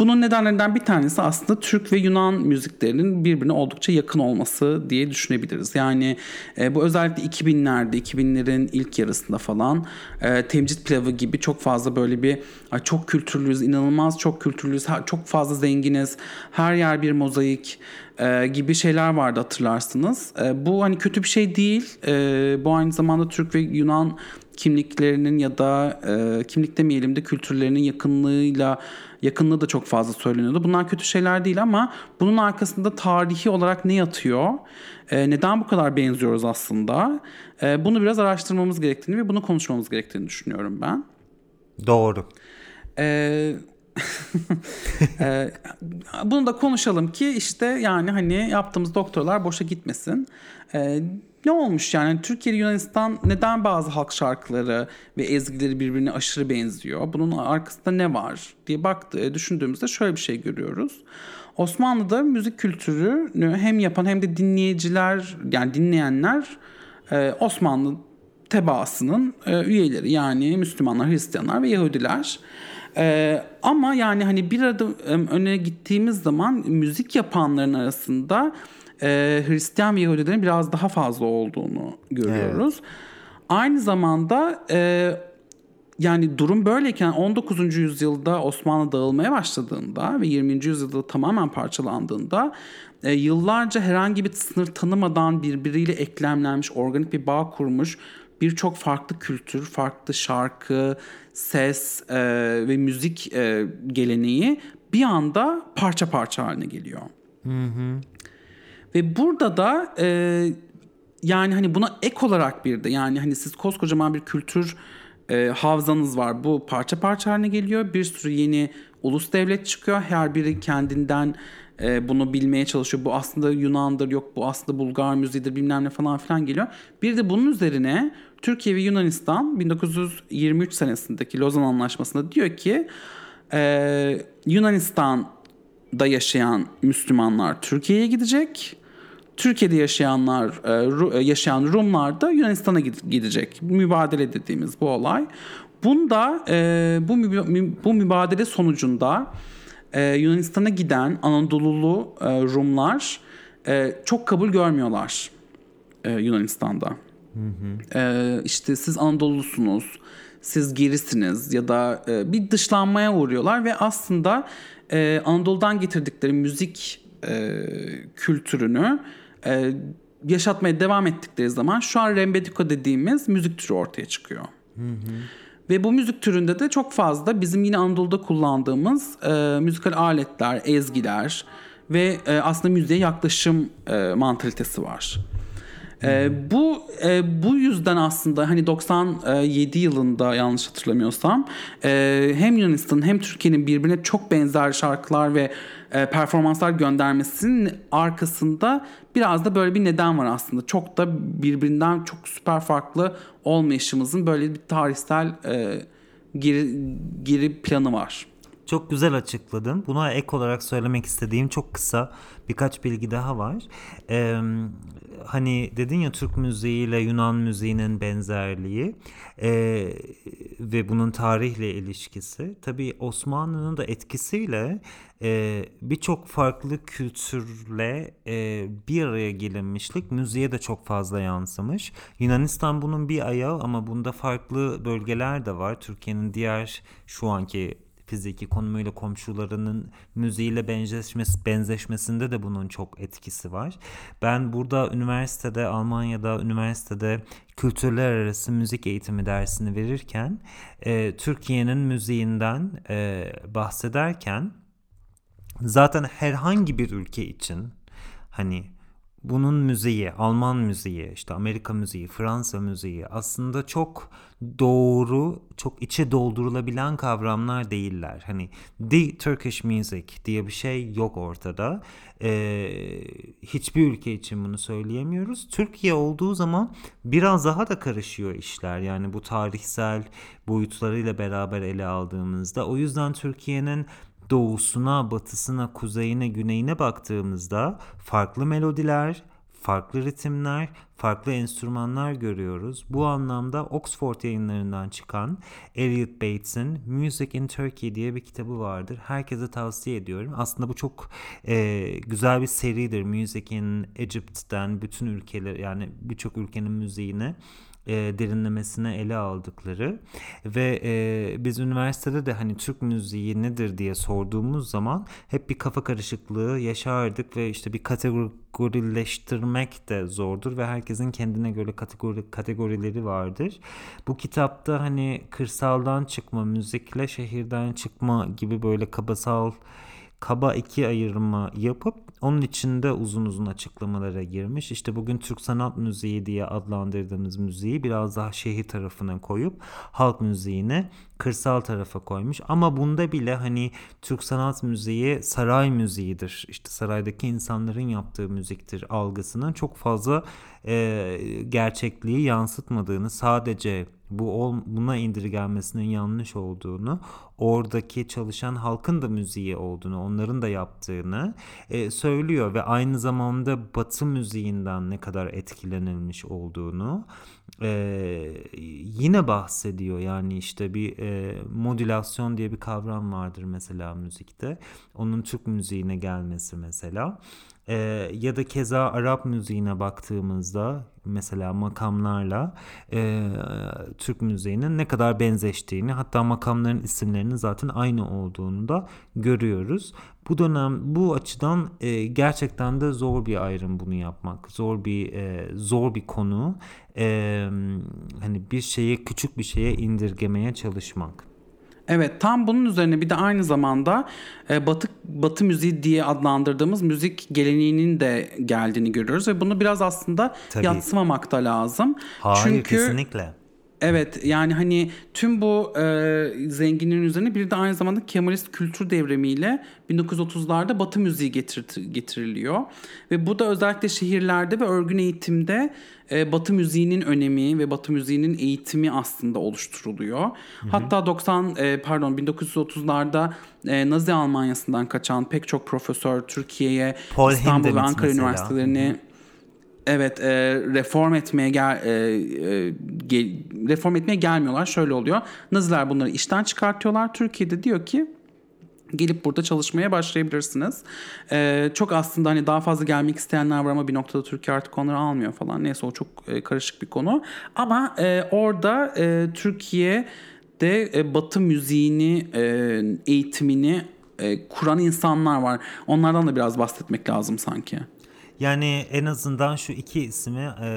bunun nedenlerinden bir tanesi aslında Türk ve Yunan müziklerinin birbirine oldukça yakın olması diye düşünebiliriz. Yani e, bu özellikle 2000'lerde, 2000'lerin ilk yarısında falan e, Temcit Pilavı gibi çok fazla böyle bir çok kültürlüyüz, inanılmaz çok kültürlüyüz, çok fazla zenginiz, her yer bir mozaik e, gibi şeyler vardı hatırlarsınız. E, bu hani kötü bir şey değil. E, bu aynı zamanda Türk ve Yunan kimliklerinin ya da e, kimlik demeyelim de kültürlerinin yakınlığıyla yakınlığı da çok fazla söyleniyordu. Bunlar kötü şeyler değil ama bunun arkasında tarihi olarak ne yatıyor? E, neden bu kadar benziyoruz aslında? E, bunu biraz araştırmamız gerektiğini ve bunu konuşmamız gerektiğini düşünüyorum ben. Doğru. Ee, e, bunu da konuşalım ki işte yani hani yaptığımız doktorlar boşa gitmesin. E, ne olmuş yani Türkiye Yunanistan neden bazı halk şarkıları ve ezgileri birbirine aşırı benziyor? Bunun arkasında ne var diye baktı, düşündüğümüzde şöyle bir şey görüyoruz. Osmanlı'da müzik kültürünü hem yapan hem de dinleyiciler yani dinleyenler e, Osmanlı tebaasının e, üyeleri yani Müslümanlar, Hristiyanlar ve Yahudiler. Ee, ama yani hani bir adım öne gittiğimiz zaman müzik yapanların arasında e, Hristiyan ve Yahudilerin biraz daha fazla olduğunu görüyoruz. Evet. Aynı zamanda e, yani durum böyleyken 19. yüzyılda Osmanlı dağılmaya başladığında ve 20. yüzyılda tamamen parçalandığında e, yıllarca herhangi bir sınır tanımadan birbiriyle eklemlenmiş, organik bir bağ kurmuş birçok farklı kültür, farklı şarkı, ses e, ve müzik e, geleneği bir anda parça parça haline geliyor. Ve burada da e, yani hani buna ek olarak bir de yani hani siz koskocaman bir kültür e, havzanız var. Bu parça parça haline geliyor. Bir sürü yeni ulus devlet çıkıyor. Her biri kendinden e, bunu bilmeye çalışıyor. Bu aslında Yunan'dır, yok bu aslında Bulgar müziğidir bilmem ne falan filan geliyor. Bir de bunun üzerine Türkiye ve Yunanistan 1923 senesindeki Lozan Anlaşması'nda diyor ki e, Yunanistan'da yaşayan Müslümanlar Türkiye'ye gidecek. Türkiye'de yaşayanlar, e, e, yaşayan Rumlar da Yunanistan'a gid- gidecek. Mübadele dediğimiz bu olay. Bunda e, bu bu mübadele sonucunda Yunanistan'a giden Anadolulu Rumlar çok kabul görmüyorlar Yunanistan'da. E, işte siz Anadolusunuz, siz gerisiniz ya da bir dışlanmaya uğruyorlar ve aslında Anadolu'dan getirdikleri müzik kültürünü e, yaşatmaya devam ettikleri zaman şu an rembetiko dediğimiz müzik türü ortaya çıkıyor. Ve bu müzik türünde de çok fazla bizim yine Anadolu'da kullandığımız e, müzikal aletler, ezgiler ve e, aslında müziğe yaklaşım e, mantalitesi var. E, bu e, bu yüzden aslında hani 97 yılında yanlış hatırlamıyorsam e, hem Yunanistan hem Türkiye'nin birbirine çok benzer şarkılar ve e, performanslar göndermesinin arkasında biraz da böyle bir neden var aslında. Çok da birbirinden çok süper farklı olmayışımızın böyle bir tarihsel e, geri, geri planı var. Çok güzel açıkladın. Buna ek olarak söylemek istediğim çok kısa birkaç bilgi daha var. Ee, hani dedin ya Türk müziğiyle Yunan müziğinin benzerliği ee, ve bunun tarihle ilişkisi. Tabii Osmanlı'nın da etkisiyle e, birçok farklı kültürle e, bir araya gelinmişlik müziğe de çok fazla yansımış. Yunanistan bunun bir ayağı ama bunda farklı bölgeler de var. Türkiye'nin diğer şu anki fiziki konumuyla komşularının müziğiyle benzeşmesi, benzeşmesinde de bunun çok etkisi var. Ben burada üniversitede, Almanya'da üniversitede kültürler arası müzik eğitimi dersini verirken e, Türkiye'nin müziğinden e, bahsederken zaten herhangi bir ülke için hani bunun müziği, Alman müziği, işte Amerika müziği, Fransa müziği aslında çok doğru, çok içe doldurulabilen kavramlar değiller. Hani the Turkish music diye bir şey yok ortada. Ee, hiçbir ülke için bunu söyleyemiyoruz. Türkiye olduğu zaman biraz daha da karışıyor işler. Yani bu tarihsel boyutlarıyla beraber ele aldığımızda. O yüzden Türkiye'nin doğusuna, batısına, kuzeyine, güneyine baktığımızda farklı melodiler, farklı ritimler, farklı enstrümanlar görüyoruz. Bu anlamda Oxford yayınlarından çıkan Elliot Bates'in Music in Turkey diye bir kitabı vardır. Herkese tavsiye ediyorum. Aslında bu çok e, güzel bir seridir. Music in Egypt'ten bütün ülkeler yani birçok ülkenin müziğini e, derinlemesine ele aldıkları ve e, biz üniversitede de hani Türk müziği nedir diye sorduğumuz zaman hep bir kafa karışıklığı yaşardık ve işte bir kategorileştirmek de zordur ve herkesin kendine göre kategori kategorileri vardır. Bu kitapta hani kırsaldan çıkma müzikle şehirden çıkma gibi böyle kabasal kaba iki ayırma yapıp onun içinde uzun uzun açıklamalara girmiş. İşte bugün Türk sanat müziği diye adlandırdığımız müziği biraz daha şehir tarafına koyup halk müziğini kırsal tarafa koymuş. Ama bunda bile hani Türk sanat müziği saray müziğidir. İşte saraydaki insanların yaptığı müziktir algısının çok fazla e, gerçekliği yansıtmadığını sadece bu buna indirgenmesinin yanlış olduğunu, oradaki çalışan halkın da müziği olduğunu, onların da yaptığını e, söylüyor ve aynı zamanda Batı müziğinden ne kadar etkilenilmiş olduğunu e, yine bahsediyor. Yani işte bir e, modülasyon diye bir kavram vardır mesela müzikte. Onun Türk müziğine gelmesi mesela. e, ya da keza Arap müziğine baktığımızda mesela makamlarla e, Türk müziğinin ne kadar benzeştiğini hatta makamların isimlerinin zaten aynı olduğunu da görüyoruz. Bu dönem bu açıdan e, gerçekten de zor bir ayrım bunu yapmak. Zor bir e, zor bir konu. E, hani bir şeyi küçük bir şeye indirgemeye çalışmak. Evet tam bunun üzerine bir de aynı zamanda e, batı batı müziği diye adlandırdığımız müzik geleneğinin de geldiğini görüyoruz ve bunu biraz aslında Tabii. yatsımamak da lazım. Hayır Çünkü kesinlikle. Evet yani hani tüm bu e, zenginliğin üzerine bir de aynı zamanda Kemalist kültür devrimiyle 1930'larda Batı müziği getir, getiriliyor. Ve bu da özellikle şehirlerde ve örgün eğitimde e, Batı müziğinin önemi ve Batı müziğinin eğitimi aslında oluşturuluyor. Hı hı. Hatta 90 e, pardon 1930'larda e, Nazi Almanyası'ndan kaçan pek çok profesör Türkiye'ye Paul İstanbul Hindemith ve Ankara mesela. üniversitelerini Hı hı. Evet, e, reform etmeye gel, e, e, reform etmeye gelmiyorlar. Şöyle oluyor. Naziler bunları işten çıkartıyorlar. Türkiye'de diyor ki gelip burada çalışmaya başlayabilirsiniz. Ee, çok aslında hani daha fazla gelmek isteyenler var ama bir noktada Türkiye artık onları almıyor falan. Neyse o çok e, karışık bir konu. Ama e, orada e, Türkiye'de e, Batı müziğini, e, eğitimini e, kuran insanlar var. Onlardan da biraz bahsetmek lazım sanki. Yani en azından şu iki ismi e,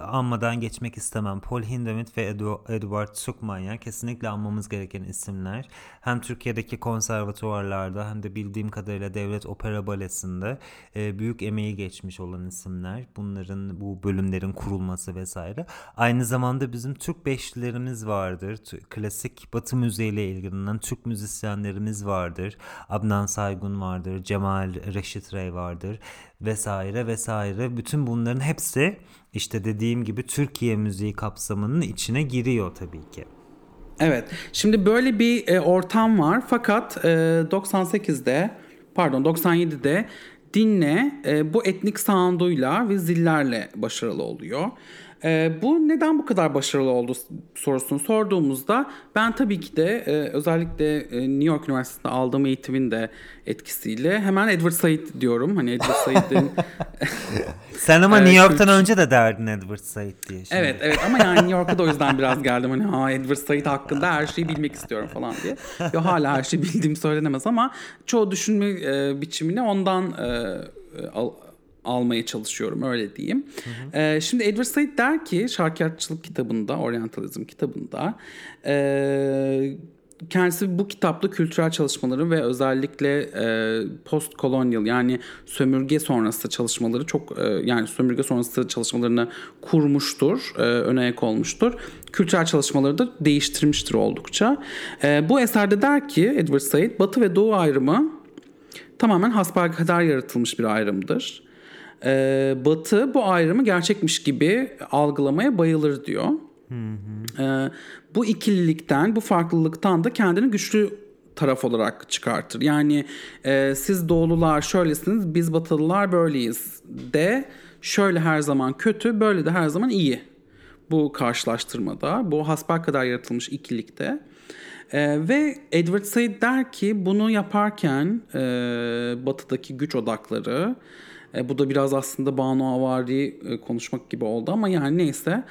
anmadan geçmek istemem. Paul Hindemith ve Edward Zuckmayer kesinlikle anmamız gereken isimler. Hem Türkiye'deki konservatuvarlarda hem de bildiğim kadarıyla Devlet Opera Balesi'nde e, büyük emeği geçmiş olan isimler. Bunların bu bölümlerin kurulması vesaire. Aynı zamanda bizim Türk beşlilerimiz vardır. Klasik Batı müziğiyle ilgilenen Türk müzisyenlerimiz vardır. Adnan Saygun vardır, Cemal Reşit Rey vardır vesaire vesaire. Bütün bunların hepsi işte dediğim gibi Türkiye müziği kapsamının içine giriyor tabii ki. Evet. Şimdi böyle bir e, ortam var fakat e, 98'de pardon 97'de Dinle e, bu etnik sounduyla ve zillerle başarılı oluyor. E, bu neden bu kadar başarılı oldu sorusunu sorduğumuzda ben tabii ki de e, özellikle e, New York Üniversitesi'nde aldığım eğitimin de etkisiyle hemen Edward Said diyorum. Hani Edward Said'in Sen ama New York'tan önce de derdin Edward Said diye. Şimdi. Evet evet ama yani New York'a da o yüzden biraz geldim. Hani ha Edward Said hakkında her şeyi bilmek istiyorum falan diye. Yo hala her şeyi bildiğim söylenemez ama çoğu düşünme e, biçimini ondan e, al, almaya çalışıyorum öyle diyeyim. Hı hı. E, şimdi Edward Said der ki şarkiyatçılık kitabında, Orientalizm kitabında e, kendisi bu kitapta kültürel çalışmaları ve özellikle e, post kolonyal yani sömürge sonrası çalışmaları çok e, yani sömürge sonrası çalışmalarını kurmuştur, e, öne ayak olmuştur. Kültürel çalışmaları da değiştirmiştir oldukça. E, bu eserde der ki Edward Said, Batı ve Doğu ayrımı tamamen hasbelkader yaratılmış bir ayrımdır. E, Batı bu ayrımı gerçekmiş gibi algılamaya bayılır diyor. Hı hı. E, bu ikililikten, bu farklılıktan da kendini güçlü taraf olarak çıkartır. Yani e, siz doğulular şöylesiniz, biz batılılar böyleyiz de şöyle her zaman kötü, böyle de her zaman iyi. Bu karşılaştırmada, bu hasbel kadar yaratılmış ikilikte. E, ve Edward Said der ki bunu yaparken e, batıdaki güç odakları, e, bu da biraz aslında Banu Avari e, konuşmak gibi oldu ama yani neyse.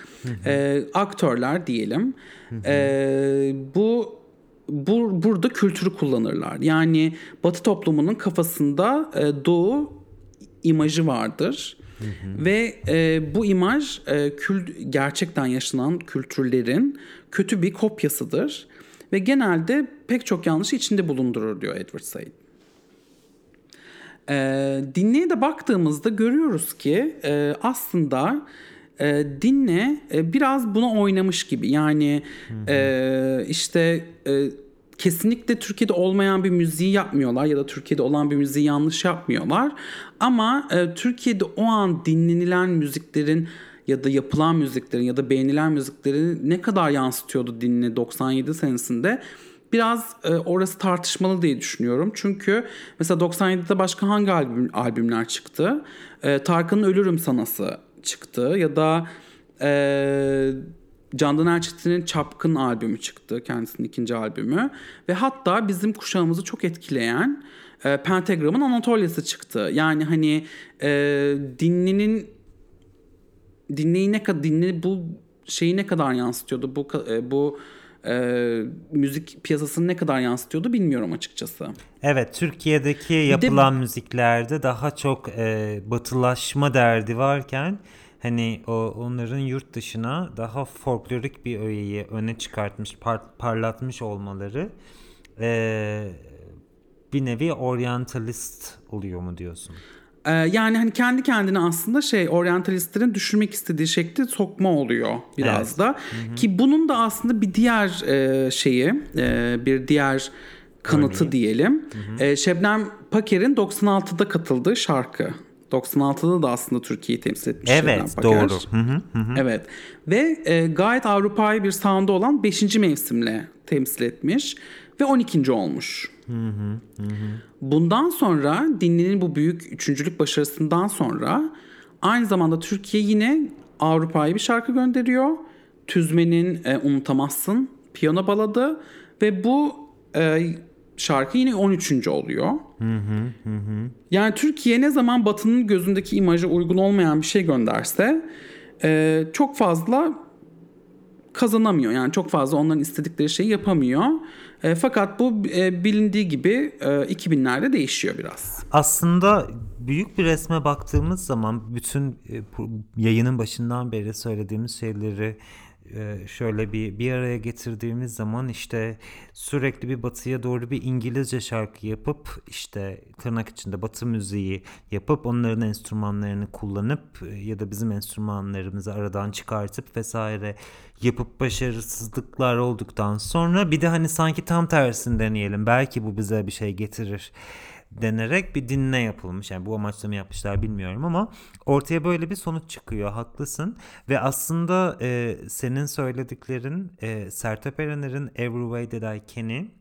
E, aktörler diyelim. E, bu bu burada kültürü kullanırlar. Yani Batı toplumunun kafasında e, Doğu imajı vardır. Hı hı. Ve e, bu imaj e, kül gerçekten yaşanan kültürlerin kötü bir kopyasıdır ve genelde pek çok yanlışı içinde bulundurur diyor Edward Said. E, dinleye de baktığımızda görüyoruz ki e, aslında e, dinle e, biraz buna oynamış gibi. Yani e, işte e, kesinlikle Türkiye'de olmayan bir müziği yapmıyorlar ya da Türkiye'de olan bir müziği yanlış yapmıyorlar. Ama e, Türkiye'de o an dinlenilen müziklerin ya da yapılan müziklerin ya da beğenilen müziklerin ne kadar yansıtıyordu dinle 97 senesinde biraz e, orası tartışmalı diye düşünüyorum. Çünkü mesela 97'de başka hangi albüm, albümler çıktı? E, Tarkan'ın Ölürüm Sanası çıktı ya da e, Candan Erçetin'in Çapkın albümü çıktı. Kendisinin ikinci albümü. Ve hatta bizim kuşağımızı çok etkileyen e, Pentagram'ın Anatolia'sı çıktı. Yani hani e, dinlinin dinleyi ne kadar dinle bu şeyi ne kadar yansıtıyordu bu e, bu e, müzik piyasasını ne kadar yansıtıyordu bilmiyorum açıkçası. Evet Türkiye'deki yapılan de, müziklerde daha çok e, batılaşma derdi varken hani o onların yurt dışına daha folklorik bir öğeyi öne çıkartmış par, parlatmış olmaları e, bir nevi oryantalist oluyor mu diyorsun? Ee, yani hani kendi kendine aslında şey oryantalistlerin düşürmek istediği şekli sokma oluyor biraz evet. da. Hı-hı. Ki bunun da aslında bir diğer e, şeyi e, bir diğer kanıtı Örneğin. diyelim. E, Şebnem Paker'in 96'da katıldığı şarkı. 96'da da aslında Türkiye'yi temsil etmiş. Evet doğru. Hı hı, hı. Evet ve e, gayet Avrupa'yı bir sound'u olan 5. mevsimle temsil etmiş ve 12. olmuş. Bundan sonra dinlenin bu büyük üçüncülük başarısından sonra aynı zamanda Türkiye yine Avrupa'ya bir şarkı gönderiyor. Tüzmen'in e, Unutamazsın piyano baladı ve bu e, şarkı yine 13. oluyor. Hı hı, hı. Yani Türkiye ne zaman Batı'nın gözündeki imaja uygun olmayan bir şey gönderse e, çok fazla kazanamıyor. Yani çok fazla onların istedikleri şeyi yapamıyor. E, fakat bu e, bilindiği gibi e, 2000'lerde değişiyor biraz. Aslında büyük bir resme baktığımız zaman bütün e, yayının başından beri söylediğimiz şeyleri şöyle bir bir araya getirdiğimiz zaman işte sürekli bir batıya doğru bir İngilizce şarkı yapıp işte tırnak içinde batı müziği yapıp onların enstrümanlarını kullanıp e, ya da bizim enstrümanlarımızı aradan çıkartıp vesaire yapıp başarısızlıklar olduktan sonra bir de hani sanki tam tersini deneyelim. Belki bu bize bir şey getirir denerek bir dinle yapılmış. Yani bu amaçla mı yapmışlar bilmiyorum ama ortaya böyle bir sonuç çıkıyor. Haklısın. Ve aslında e, senin söylediklerin e, Sertab Erener'in Every Way That I Can'i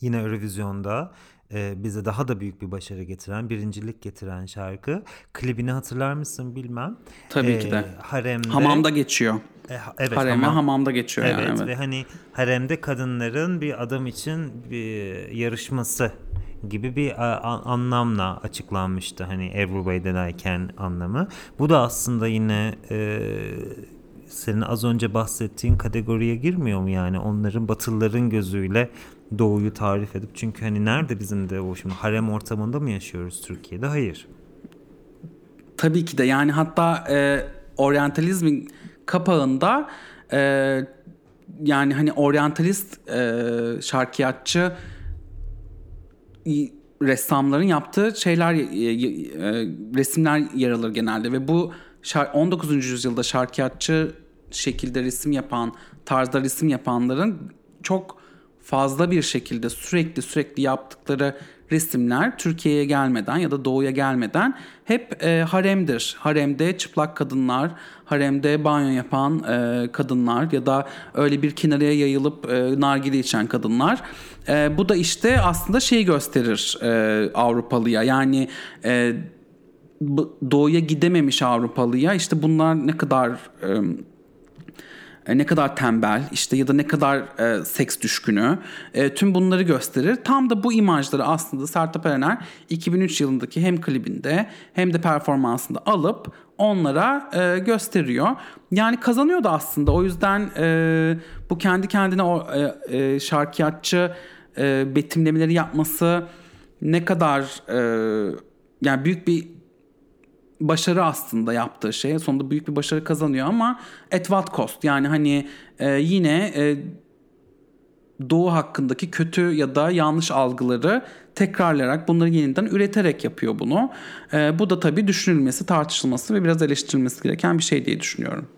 yine Eurovision'da e, bize daha da büyük bir başarı getiren, birincilik getiren şarkı. Klibini hatırlar mısın bilmem. Tabii e, ki de. Haremde. Hamamda geçiyor. E, evet, Harem hamam, hamamda geçiyor evet, yani. Evet ve hani haremde kadınların bir adam için bir yarışması gibi bir anlamla açıklanmıştı hani Every Way That I Can anlamı. Bu da aslında yine e, senin az önce bahsettiğin kategoriye girmiyor mu yani onların batılıların gözüyle doğuyu tarif edip çünkü hani nerede bizim de o şimdi harem ortamında mı yaşıyoruz Türkiye'de? Hayır. Tabii ki de yani hatta e, oryantalizmin kapağında e, yani hani oryantalist e, şarkiyatçı ressamların yaptığı şeyler e, resimler yer alır genelde ve bu 19. yüzyılda şarkiyatçı şekilde resim yapan, tarzda resim yapanların çok fazla bir şekilde sürekli sürekli yaptıkları resimler Türkiye'ye gelmeden ya da doğuya gelmeden hep e, haremdir. Haremde çıplak kadınlar, haremde banyo yapan e, kadınlar ya da öyle bir kenarıya yayılıp e, nargile içen kadınlar. E, bu da işte aslında şeyi gösterir e, Avrupalıya. Yani e, doğuya gidememiş Avrupalıya işte bunlar ne kadar e, e, ne kadar tembel işte ya da ne kadar e, seks düşkünü e, tüm bunları gösterir. Tam da bu imajları aslında Sertab Erener 2003 yılındaki hem klibinde hem de performansında alıp onlara e, gösteriyor. Yani kazanıyor da aslında o yüzden e, bu kendi kendine o e, e, şarkiyatçı e, betimlemeleri yapması ne kadar e, yani büyük bir başarı aslında yaptığı şey. Sonunda büyük bir başarı kazanıyor ama at what cost? Yani hani e, yine e, Doğu hakkındaki kötü ya da yanlış algıları tekrarlayarak bunları yeniden üreterek yapıyor bunu. E, bu da tabii düşünülmesi, tartışılması ve biraz eleştirilmesi gereken bir şey diye düşünüyorum.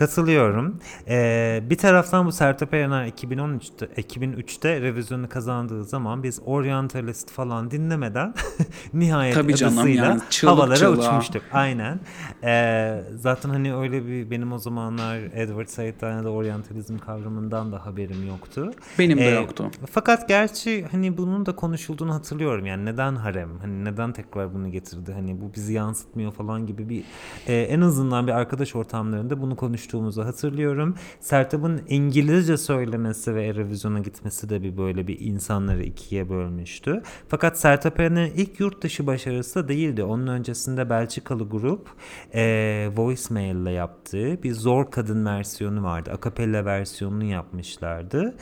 Katılıyorum. Ee, bir taraftan bu Sertab Erener 2013'te 2003'te revizyonu kazandığı zaman biz Orientalist falan dinlemeden nihayet Tabii canım, adısıyla yani, çığlık havalara çığlığa. uçmuştuk. Aynen. Ee, zaten hani öyle bir benim o zamanlar Edward Said'den ya da Orientalizm kavramından da haberim yoktu. Benim de ee, yoktu. Fakat gerçi hani bunun da konuşulduğunu hatırlıyorum. Yani neden harem? Hani neden tekrar bunu getirdi? Hani bu bizi yansıtmıyor falan gibi bir e, en azından bir arkadaş ortamlarında bunu konuştuk konuştuğumuzu hatırlıyorum. Sertab'ın İngilizce söylemesi ve Eurovision'a gitmesi de bir böyle bir insanları ikiye bölmüştü. Fakat Sertab Erener'in ilk yurt dışı başarısı da değildi. Onun öncesinde Belçikalı grup e, Voicemail ile yaptığı bir Zor Kadın versiyonu vardı. Akapella versiyonunu yapmışlardı.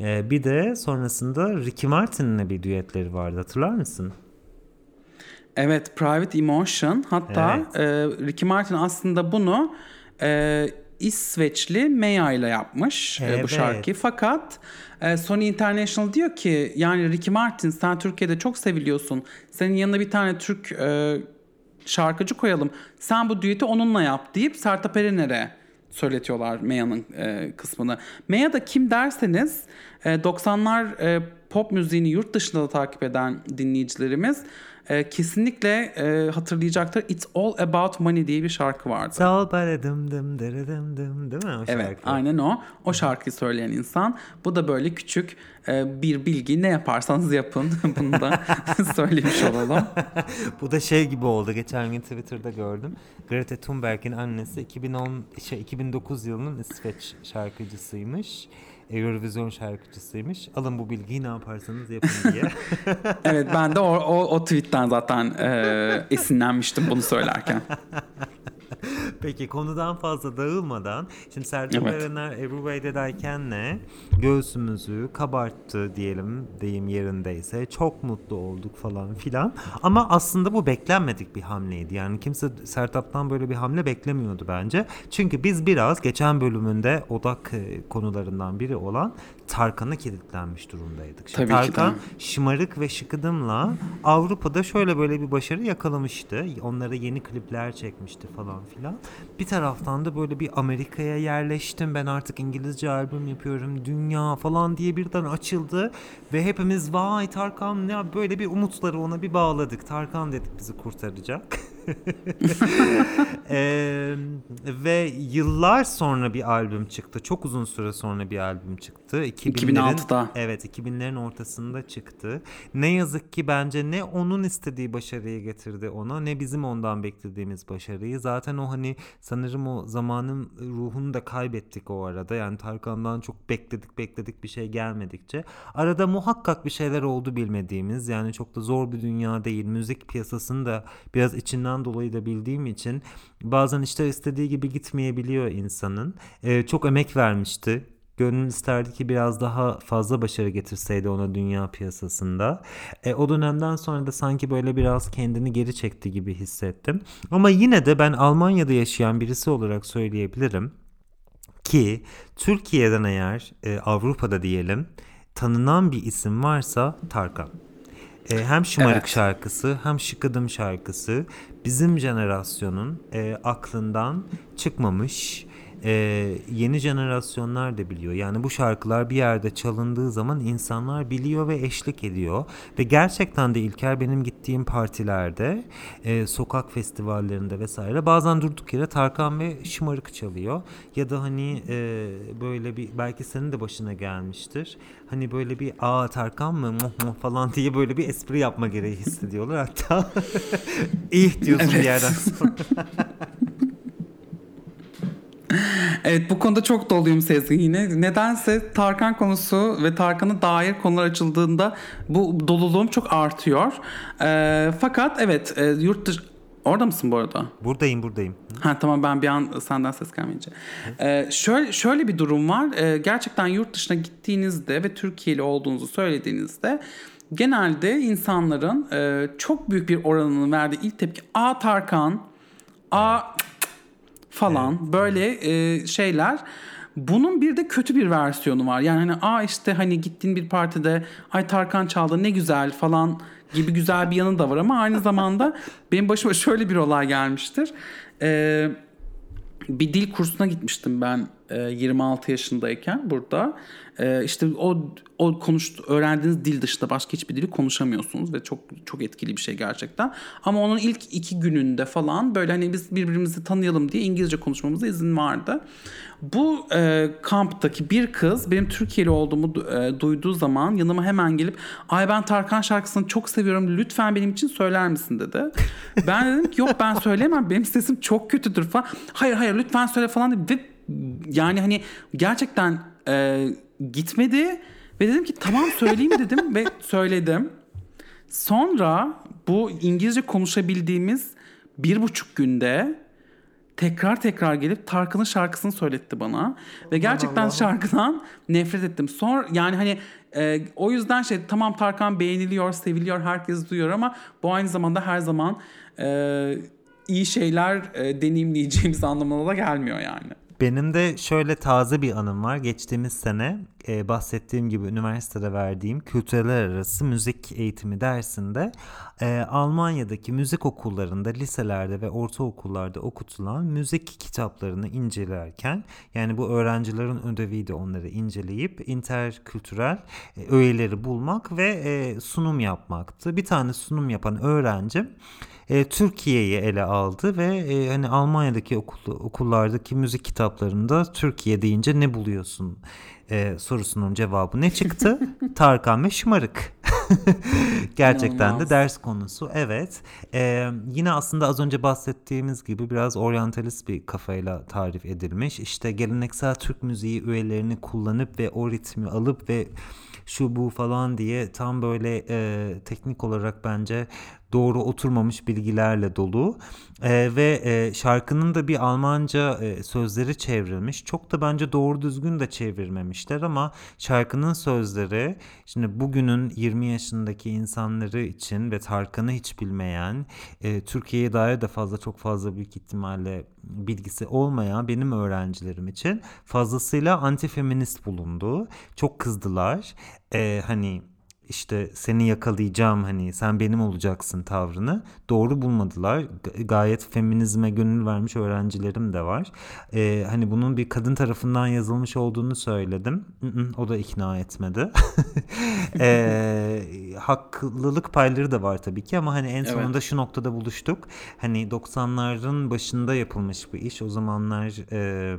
E, bir de sonrasında Ricky Martin'le bir düetleri vardı hatırlar mısın? Evet, Private Emotion. Hatta Evet. e, Ricky Martin aslında bunu e, İsveçli Meya ile yapmış e, bu Evet. şarkıyı. Fakat e, Sony International diyor ki yani Ricky Martin sen Türkiye'de çok seviliyorsun. Senin yanına bir tane Türk e, şarkıcı koyalım. Sen bu düeti onunla yap deyip Sertab Erener'e söyletiyorlar Meya'nın e, kısmını. Meya da kim derseniz e, 90'lar e, pop müziğini yurt dışında da takip eden dinleyicilerimiz e, kesinlikle e, hatırlayacaktır. It's All About Money diye bir şarkı vardı. Sal bare dım dım dırı dım dım değil mi o Evet şarkı? aynen o. O şarkıyı söyleyen insan. Bu da böyle küçük e, bir bilgi. Ne yaparsanız yapın. Bunu da söylemiş olalım. Bu da şey gibi oldu. Geçen gün Twitter'da gördüm. Greta Thunberg'in annesi 2010 şey 2009 yılının İsveç şarkıcısıymış. Eurovision şarkıcısıymış. Alın bu bilgiyi ne yaparsanız yapın diye. Evet ben de o, o, o tweetten zaten e, esinlenmiştim bunu söylerken. Peki konudan fazla dağılmadan şimdi Serdar Evet. Erener Ebru Bey'deyken ne? Göğsümüzü kabarttı diyelim deyim yerindeyse. Çok mutlu olduk falan filan. Ama aslında bu beklenmedik bir hamleydi. Yani kimse Sertab'tan böyle bir hamle beklemiyordu bence. Çünkü biz biraz geçen bölümünde odak e, konularından biri olan Tarkan'a kilitlenmiş durumdaydık. Şimdi Tabii ki de. Tarkan şımarık ve şıkıdımla Avrupa'da şöyle böyle bir başarı yakalamıştı. Onlara yeni klipler çekmişti falan filan. Bir taraftan da böyle bir Amerika'ya yerleştim. Ben artık İngilizce albüm yapıyorum. Dünya falan diye birden açıldı. Ve hepimiz vay Tarkan ya böyle bir umutları ona bir bağladık. Tarkan dedik bizi kurtaracak. Eee, ve yıllar sonra bir albüm çıktı. Çok uzun süre sonra bir albüm çıktı. 2000'lerin 2006'da. Evet 2000'lerin ortasında çıktı. Ne yazık ki bence ne onun istediği başarıyı getirdi ona ne bizim ondan beklediğimiz başarıyı. Zaten o hani sanırım o zamanın ruhunu da kaybettik o arada. Yani Tarkan'dan çok bekledik bekledik bir şey gelmedikçe. Arada muhakkak bir şeyler oldu bilmediğimiz. Yani çok da zor bir dünya değil. Müzik piyasasını da biraz içinden dolayı da bildiğim için bazen işte istediği gibi gitmeyebiliyor insanın. Ee, çok emek vermişti. Gönül isterdi ki biraz daha fazla başarı getirseydi ona dünya piyasasında. E, o dönemden sonra da sanki böyle biraz kendini geri çekti gibi hissettim. Ama yine de ben Almanya'da yaşayan birisi olarak söyleyebilirim ki Türkiye'den eğer e, Avrupa'da diyelim tanınan bir isim varsa Tarkan. E, hem şımarık Evet. şarkısı hem şıkıdım şarkısı bizim jenerasyonun e, aklından çıkmamış. E, yeni jenerasyonlar da biliyor. Yani bu şarkılar bir yerde çalındığı zaman insanlar biliyor ve eşlik ediyor. Ve gerçekten de İlker benim gittiğim partilerde, e, sokak festivallerinde vesaire bazen durduk yere Tarkan ve Şımarık çalıyor. Ya da hani e, böyle bir belki senin de başına gelmiştir. Hani böyle bir aa Tarkan mı muh muh falan diye böyle bir espri yapma gereği hissediyorlar. Hatta ih diyorsun bir Evet. yerden sonra. Evet bu konuda çok doluyum Sezgin yine. Nedense Tarkan konusu ve Tarkan'a dair konular açıldığında bu doluluğum çok artıyor. Ee, fakat evet e, yurt dışı... Orada mısın bu arada? Buradayım buradayım. Ha tamam ben bir an senden ses gelmeyince. Ee, şöyle şöyle bir durum var. Ee, gerçekten yurt dışına gittiğinizde ve Türkiye'li olduğunuzu söylediğinizde genelde insanların e, çok büyük bir oranının verdiği ilk tepki A Tarkan, A falan böyle e, şeyler. Bunun bir de kötü bir versiyonu var. Yani hani a işte hani gittiğin bir partide ay Tarkan çaldı ne güzel falan gibi güzel bir yanı da var ama aynı zamanda benim başıma şöyle bir olay gelmiştir. Ee, bir dil kursuna gitmiştim ben e, 26 yaşındayken burada. E, işte o o konuş öğrendiğiniz dil dışında başka hiçbir dili konuşamıyorsunuz ve çok çok etkili bir şey gerçekten. Ama onun ilk iki gününde falan böyle hani biz birbirimizi tanıyalım diye İngilizce konuşmamıza izin vardı. Bu e, kamptaki bir kız benim Türkiye'li olduğumu du- e, duyduğu zaman yanıma hemen gelip ay ben Tarkan şarkısını çok seviyorum lütfen benim için söyler misin dedi. Ben dedim ki yok ben söyleyemem benim sesim çok kötüdür falan. Hayır hayır lütfen söyle falan dedi. Ve yani hani gerçekten e, gitmedi ve dedim ki tamam söyleyeyim dedim ve söyledim. Sonra bu İngilizce konuşabildiğimiz bir buçuk günde tekrar tekrar gelip Tarkan'ın şarkısını söyletti bana ve gerçekten Allah. şarkıdan nefret ettim. Sonra yani hani e, o yüzden şey tamam Tarkan beğeniliyor, seviliyor, herkes duyuyor ama bu aynı zamanda her zaman e, iyi şeyler e, deneyimleyeceğimiz anlamına da gelmiyor yani. Benim de şöyle taze bir anım var. Geçtiğimiz sene e, bahsettiğim gibi üniversitede verdiğim kültürler arası müzik eğitimi dersinde e, Almanya'daki müzik okullarında, liselerde ve ortaokullarda okutulan müzik kitaplarını incelerken yani bu öğrencilerin ödeviydi onları inceleyip interkültürel e, öğeleri bulmak ve e, sunum yapmaktı. Bir tane sunum yapan öğrenci e, Türkiye'yi ele aldı ve e, hani Almanya'daki okul, okullardaki müzik kitaplarında Türkiye deyince ne buluyorsun e, sorusunun cevabı ne çıktı? Tarkan ve Şımarık. Gerçekten İnanılmaz. de ders konusu. Evet. E, yine aslında az önce bahsettiğimiz gibi biraz oryantalist bir kafayla tarif edilmiş. İşte geleneksel Türk müziği üyelerini kullanıp ve o ritmi alıp ve şu bu falan diye tam böyle e, teknik olarak bence doğru oturmamış bilgilerle dolu E, ve e, şarkının da bir Almanca e, sözleri çevrilmiş. Çok da bence doğru düzgün de çevirmemişler ama şarkının sözleri şimdi bugünün 20 yaşındaki insanları için ve Tarkan'ı hiç bilmeyen, e, Türkiye'ye dair de fazla çok fazla büyük ihtimalle bilgisi olmayan benim öğrencilerim için fazlasıyla antifeminist bulundu. Çok kızdılar. E, hani işte seni yakalayacağım hani sen benim olacaksın tavrını doğru bulmadılar. Gayet feminizme gönül vermiş öğrencilerim de var. Ee, hani bunun bir kadın tarafından yazılmış olduğunu söyledim. O da ikna etmedi. Ee, haklılık payları da var tabii ki ama hani en Evet. sonunda şu noktada buluştuk. Hani 90'ların başında yapılmış bir iş. O zamanlar e,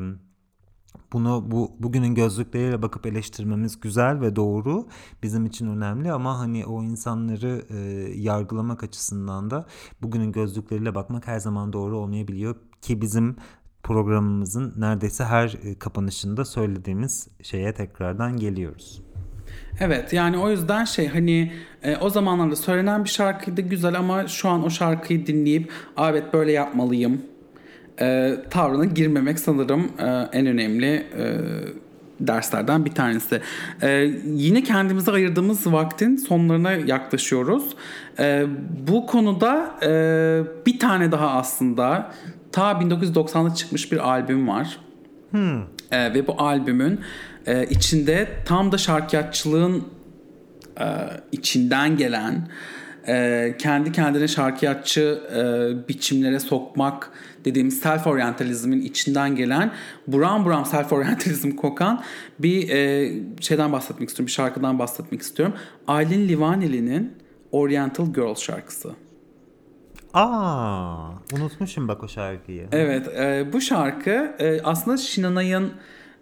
bunu bu bugünün gözlükleriyle bakıp eleştirmemiz güzel ve doğru bizim için önemli ama hani o insanları e, yargılamak açısından da bugünün gözlükleriyle bakmak her zaman doğru olmayabiliyor ki bizim programımızın neredeyse her e, kapanışında söylediğimiz şeye tekrardan geliyoruz. Evet yani o yüzden şey hani e, o zamanlarda söylenen bir şarkıydı güzel ama şu an o şarkıyı dinleyip "Aa, evet böyle yapmalıyım e, tavrına girmemek sanırım e, en önemli e, derslerden bir tanesi. E, yine kendimize ayırdığımız vaktin sonlarına yaklaşıyoruz. E, bu konuda e, bir tane daha aslında ta 1990'da çıkmış bir albüm var. E, ve bu albümün e, içinde tam da şarkiyatçılığın e, içinden gelen e, kendi kendine şarkiyatçı e, biçimlere sokmak dediğimiz self oryantalizmin içinden gelen buram buram self oryantalizm kokan bir e, şeyden bahsetmek istiyorum. Bir şarkıdan bahsetmek istiyorum. Aylin Livaneli'nin Oriental Girl şarkısı. Aa, unutmuşum bak o şarkıyı. Evet, e, bu şarkı e, aslında Şinanay'ın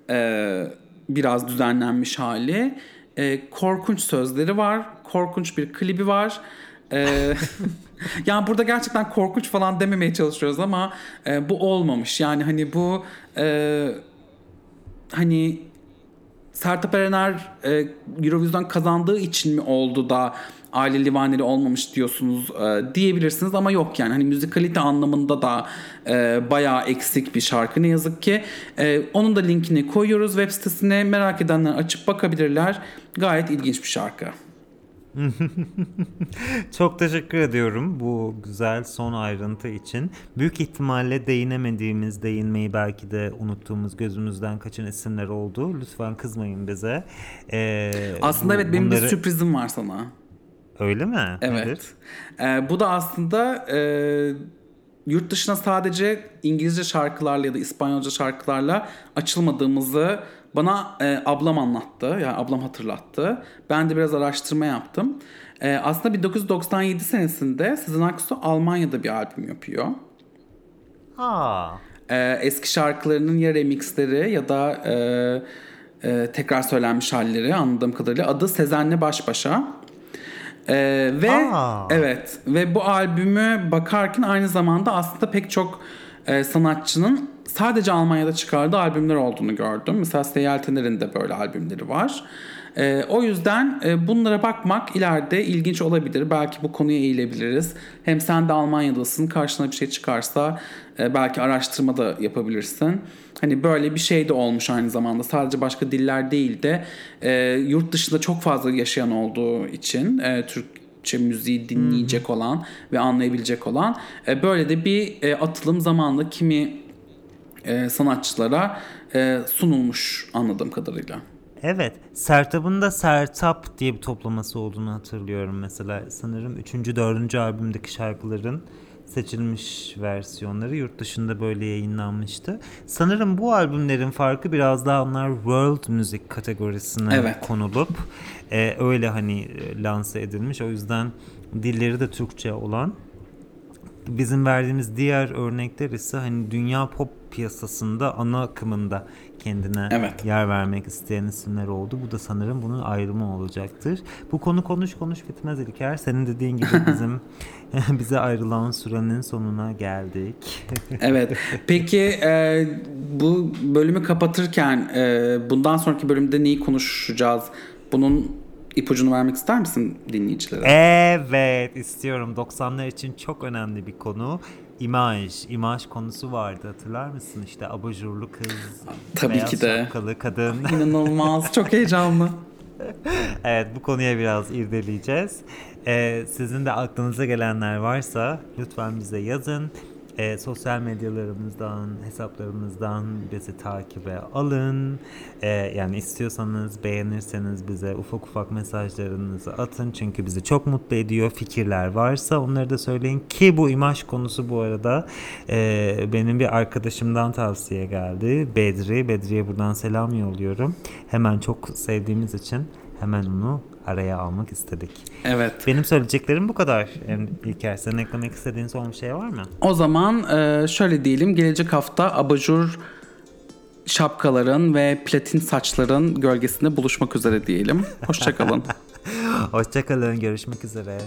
e, biraz düzenlenmiş hali. E, korkunç sözleri var, korkunç bir klibi var. E, yani burada gerçekten korkunç falan dememeye çalışıyoruz ama e, bu olmamış. Yani hani bu e, hani Sertab Erener e, Eurovision kazandığı için mi oldu da Aile Livaneli olmamış diyorsunuz e, diyebilirsiniz ama yok yani hani müzikalite anlamında da e, bayağı eksik bir şarkı ne yazık ki. E, onun da linkini koyuyoruz web sitesine merak edenler açıp bakabilirler. Gayet ilginç bir şarkı. Çok teşekkür ediyorum bu güzel son ayrıntı için. Büyük ihtimalle değinemediğimiz, değinmeyi belki de unuttuğumuz, gözümüzden kaçan isimler oldu. Lütfen kızmayın bize. Ee, Aslında bu- evet benim bir bunları- sürprizim var sana. Öyle mi? Evet. Nedir? Ee, bu da aslında e, yurt dışına sadece İngilizce şarkılarla ya da İspanyolca şarkılarla açılmadığımızı bana e, ablam anlattı. Yani ablam hatırlattı. Ben de biraz araştırma yaptım. E, aslında 1997 senesinde Sezen Aksu Almanya'da bir albüm yapıyor. Aa, E, eski şarkılarının ya remixleri ya da e, e, tekrar söylenmiş halleri anladığım kadarıyla adı Sezen'le Baş Başa. E, ve Aa. evet ve bu albümü bakarken aynı zamanda aslında pek çok e, sanatçının sadece Almanya'da çıkardığı albümler olduğunu gördüm. Mesela Seyeltener'in de böyle albümleri var. E, o yüzden e, bunlara bakmak ileride ilginç olabilir. Belki bu konuya eğilebiliriz. Hem sen de Almanya'dasın. Karşına bir şey çıkarsa e, belki araştırma da yapabilirsin. Hani böyle bir şey de olmuş aynı zamanda. Sadece başka diller değil de e, yurt dışında çok fazla yaşayan olduğu için e, Türkçe müziği dinleyecek olan ve anlayabilecek olan e, böyle de bir e, atılım zamanla kimi e, sanatçılara e, sunulmuş anladığım kadarıyla. Evet. Sertab'ın da Sertap diye bir toplaması olduğunu hatırlıyorum mesela. Sanırım 3. 4. albümdeki şarkıların seçilmiş versiyonları yurt dışında böyle yayınlanmıştı. Sanırım bu albümlerin farkı biraz daha onlar world müzik kategorisine Evet. konulup e, öyle hani e, lanse edilmiş. O yüzden dilleri de Türkçe olan bizim verdiğimiz diğer örnekler ise hani dünya pop piyasasında ana akımında kendine Evet. yer vermek isteyen isimler oldu. Bu da sanırım bunun ayrımı olacaktır. Bu konu konuş konuş bitmez İlker. Senin dediğin gibi bizim bize ayrılan sürenin sonuna geldik. Evet. Peki e, bu bölümü kapatırken e, bundan sonraki bölümde neyi konuşacağız? Bunun ipucunu vermek ister misin dinleyicilere? evet istiyorum. 90'lar için çok önemli bir konu. İmaj, imaj konusu vardı hatırlar mısın? İşte abajurlu kız, Tabii beyaz ki de. şapkalı kadın. İnanılmaz. Çok heyecanlı. Evet bu konuya biraz irdeleyeceğiz. Ee, sizin de aklınıza gelenler varsa lütfen bize yazın. Ee, sosyal medyalarımızdan, hesaplarımızdan bizi takibe alın. Ee, yani istiyorsanız, beğenirseniz bize ufak ufak mesajlarınızı atın. Çünkü bizi çok mutlu ediyor. Fikirler varsa onları da söyleyin. Ki bu imaj konusu bu arada e, benim bir arkadaşımdan tavsiye geldi. Bedri. Bedri'ye buradan selam yolluyorum. Hemen çok sevdiğimiz için hemen onu araya almak istedik. Evet. Benim söyleyeceklerim bu kadar. İlker senin eklemek istediğin son bir şey var mı? O zaman e, şöyle diyelim. Gelecek hafta abajur şapkaların ve platin saçların gölgesinde buluşmak üzere diyelim. Hoşçakalın. Hoşçakalın. Görüşmek üzere.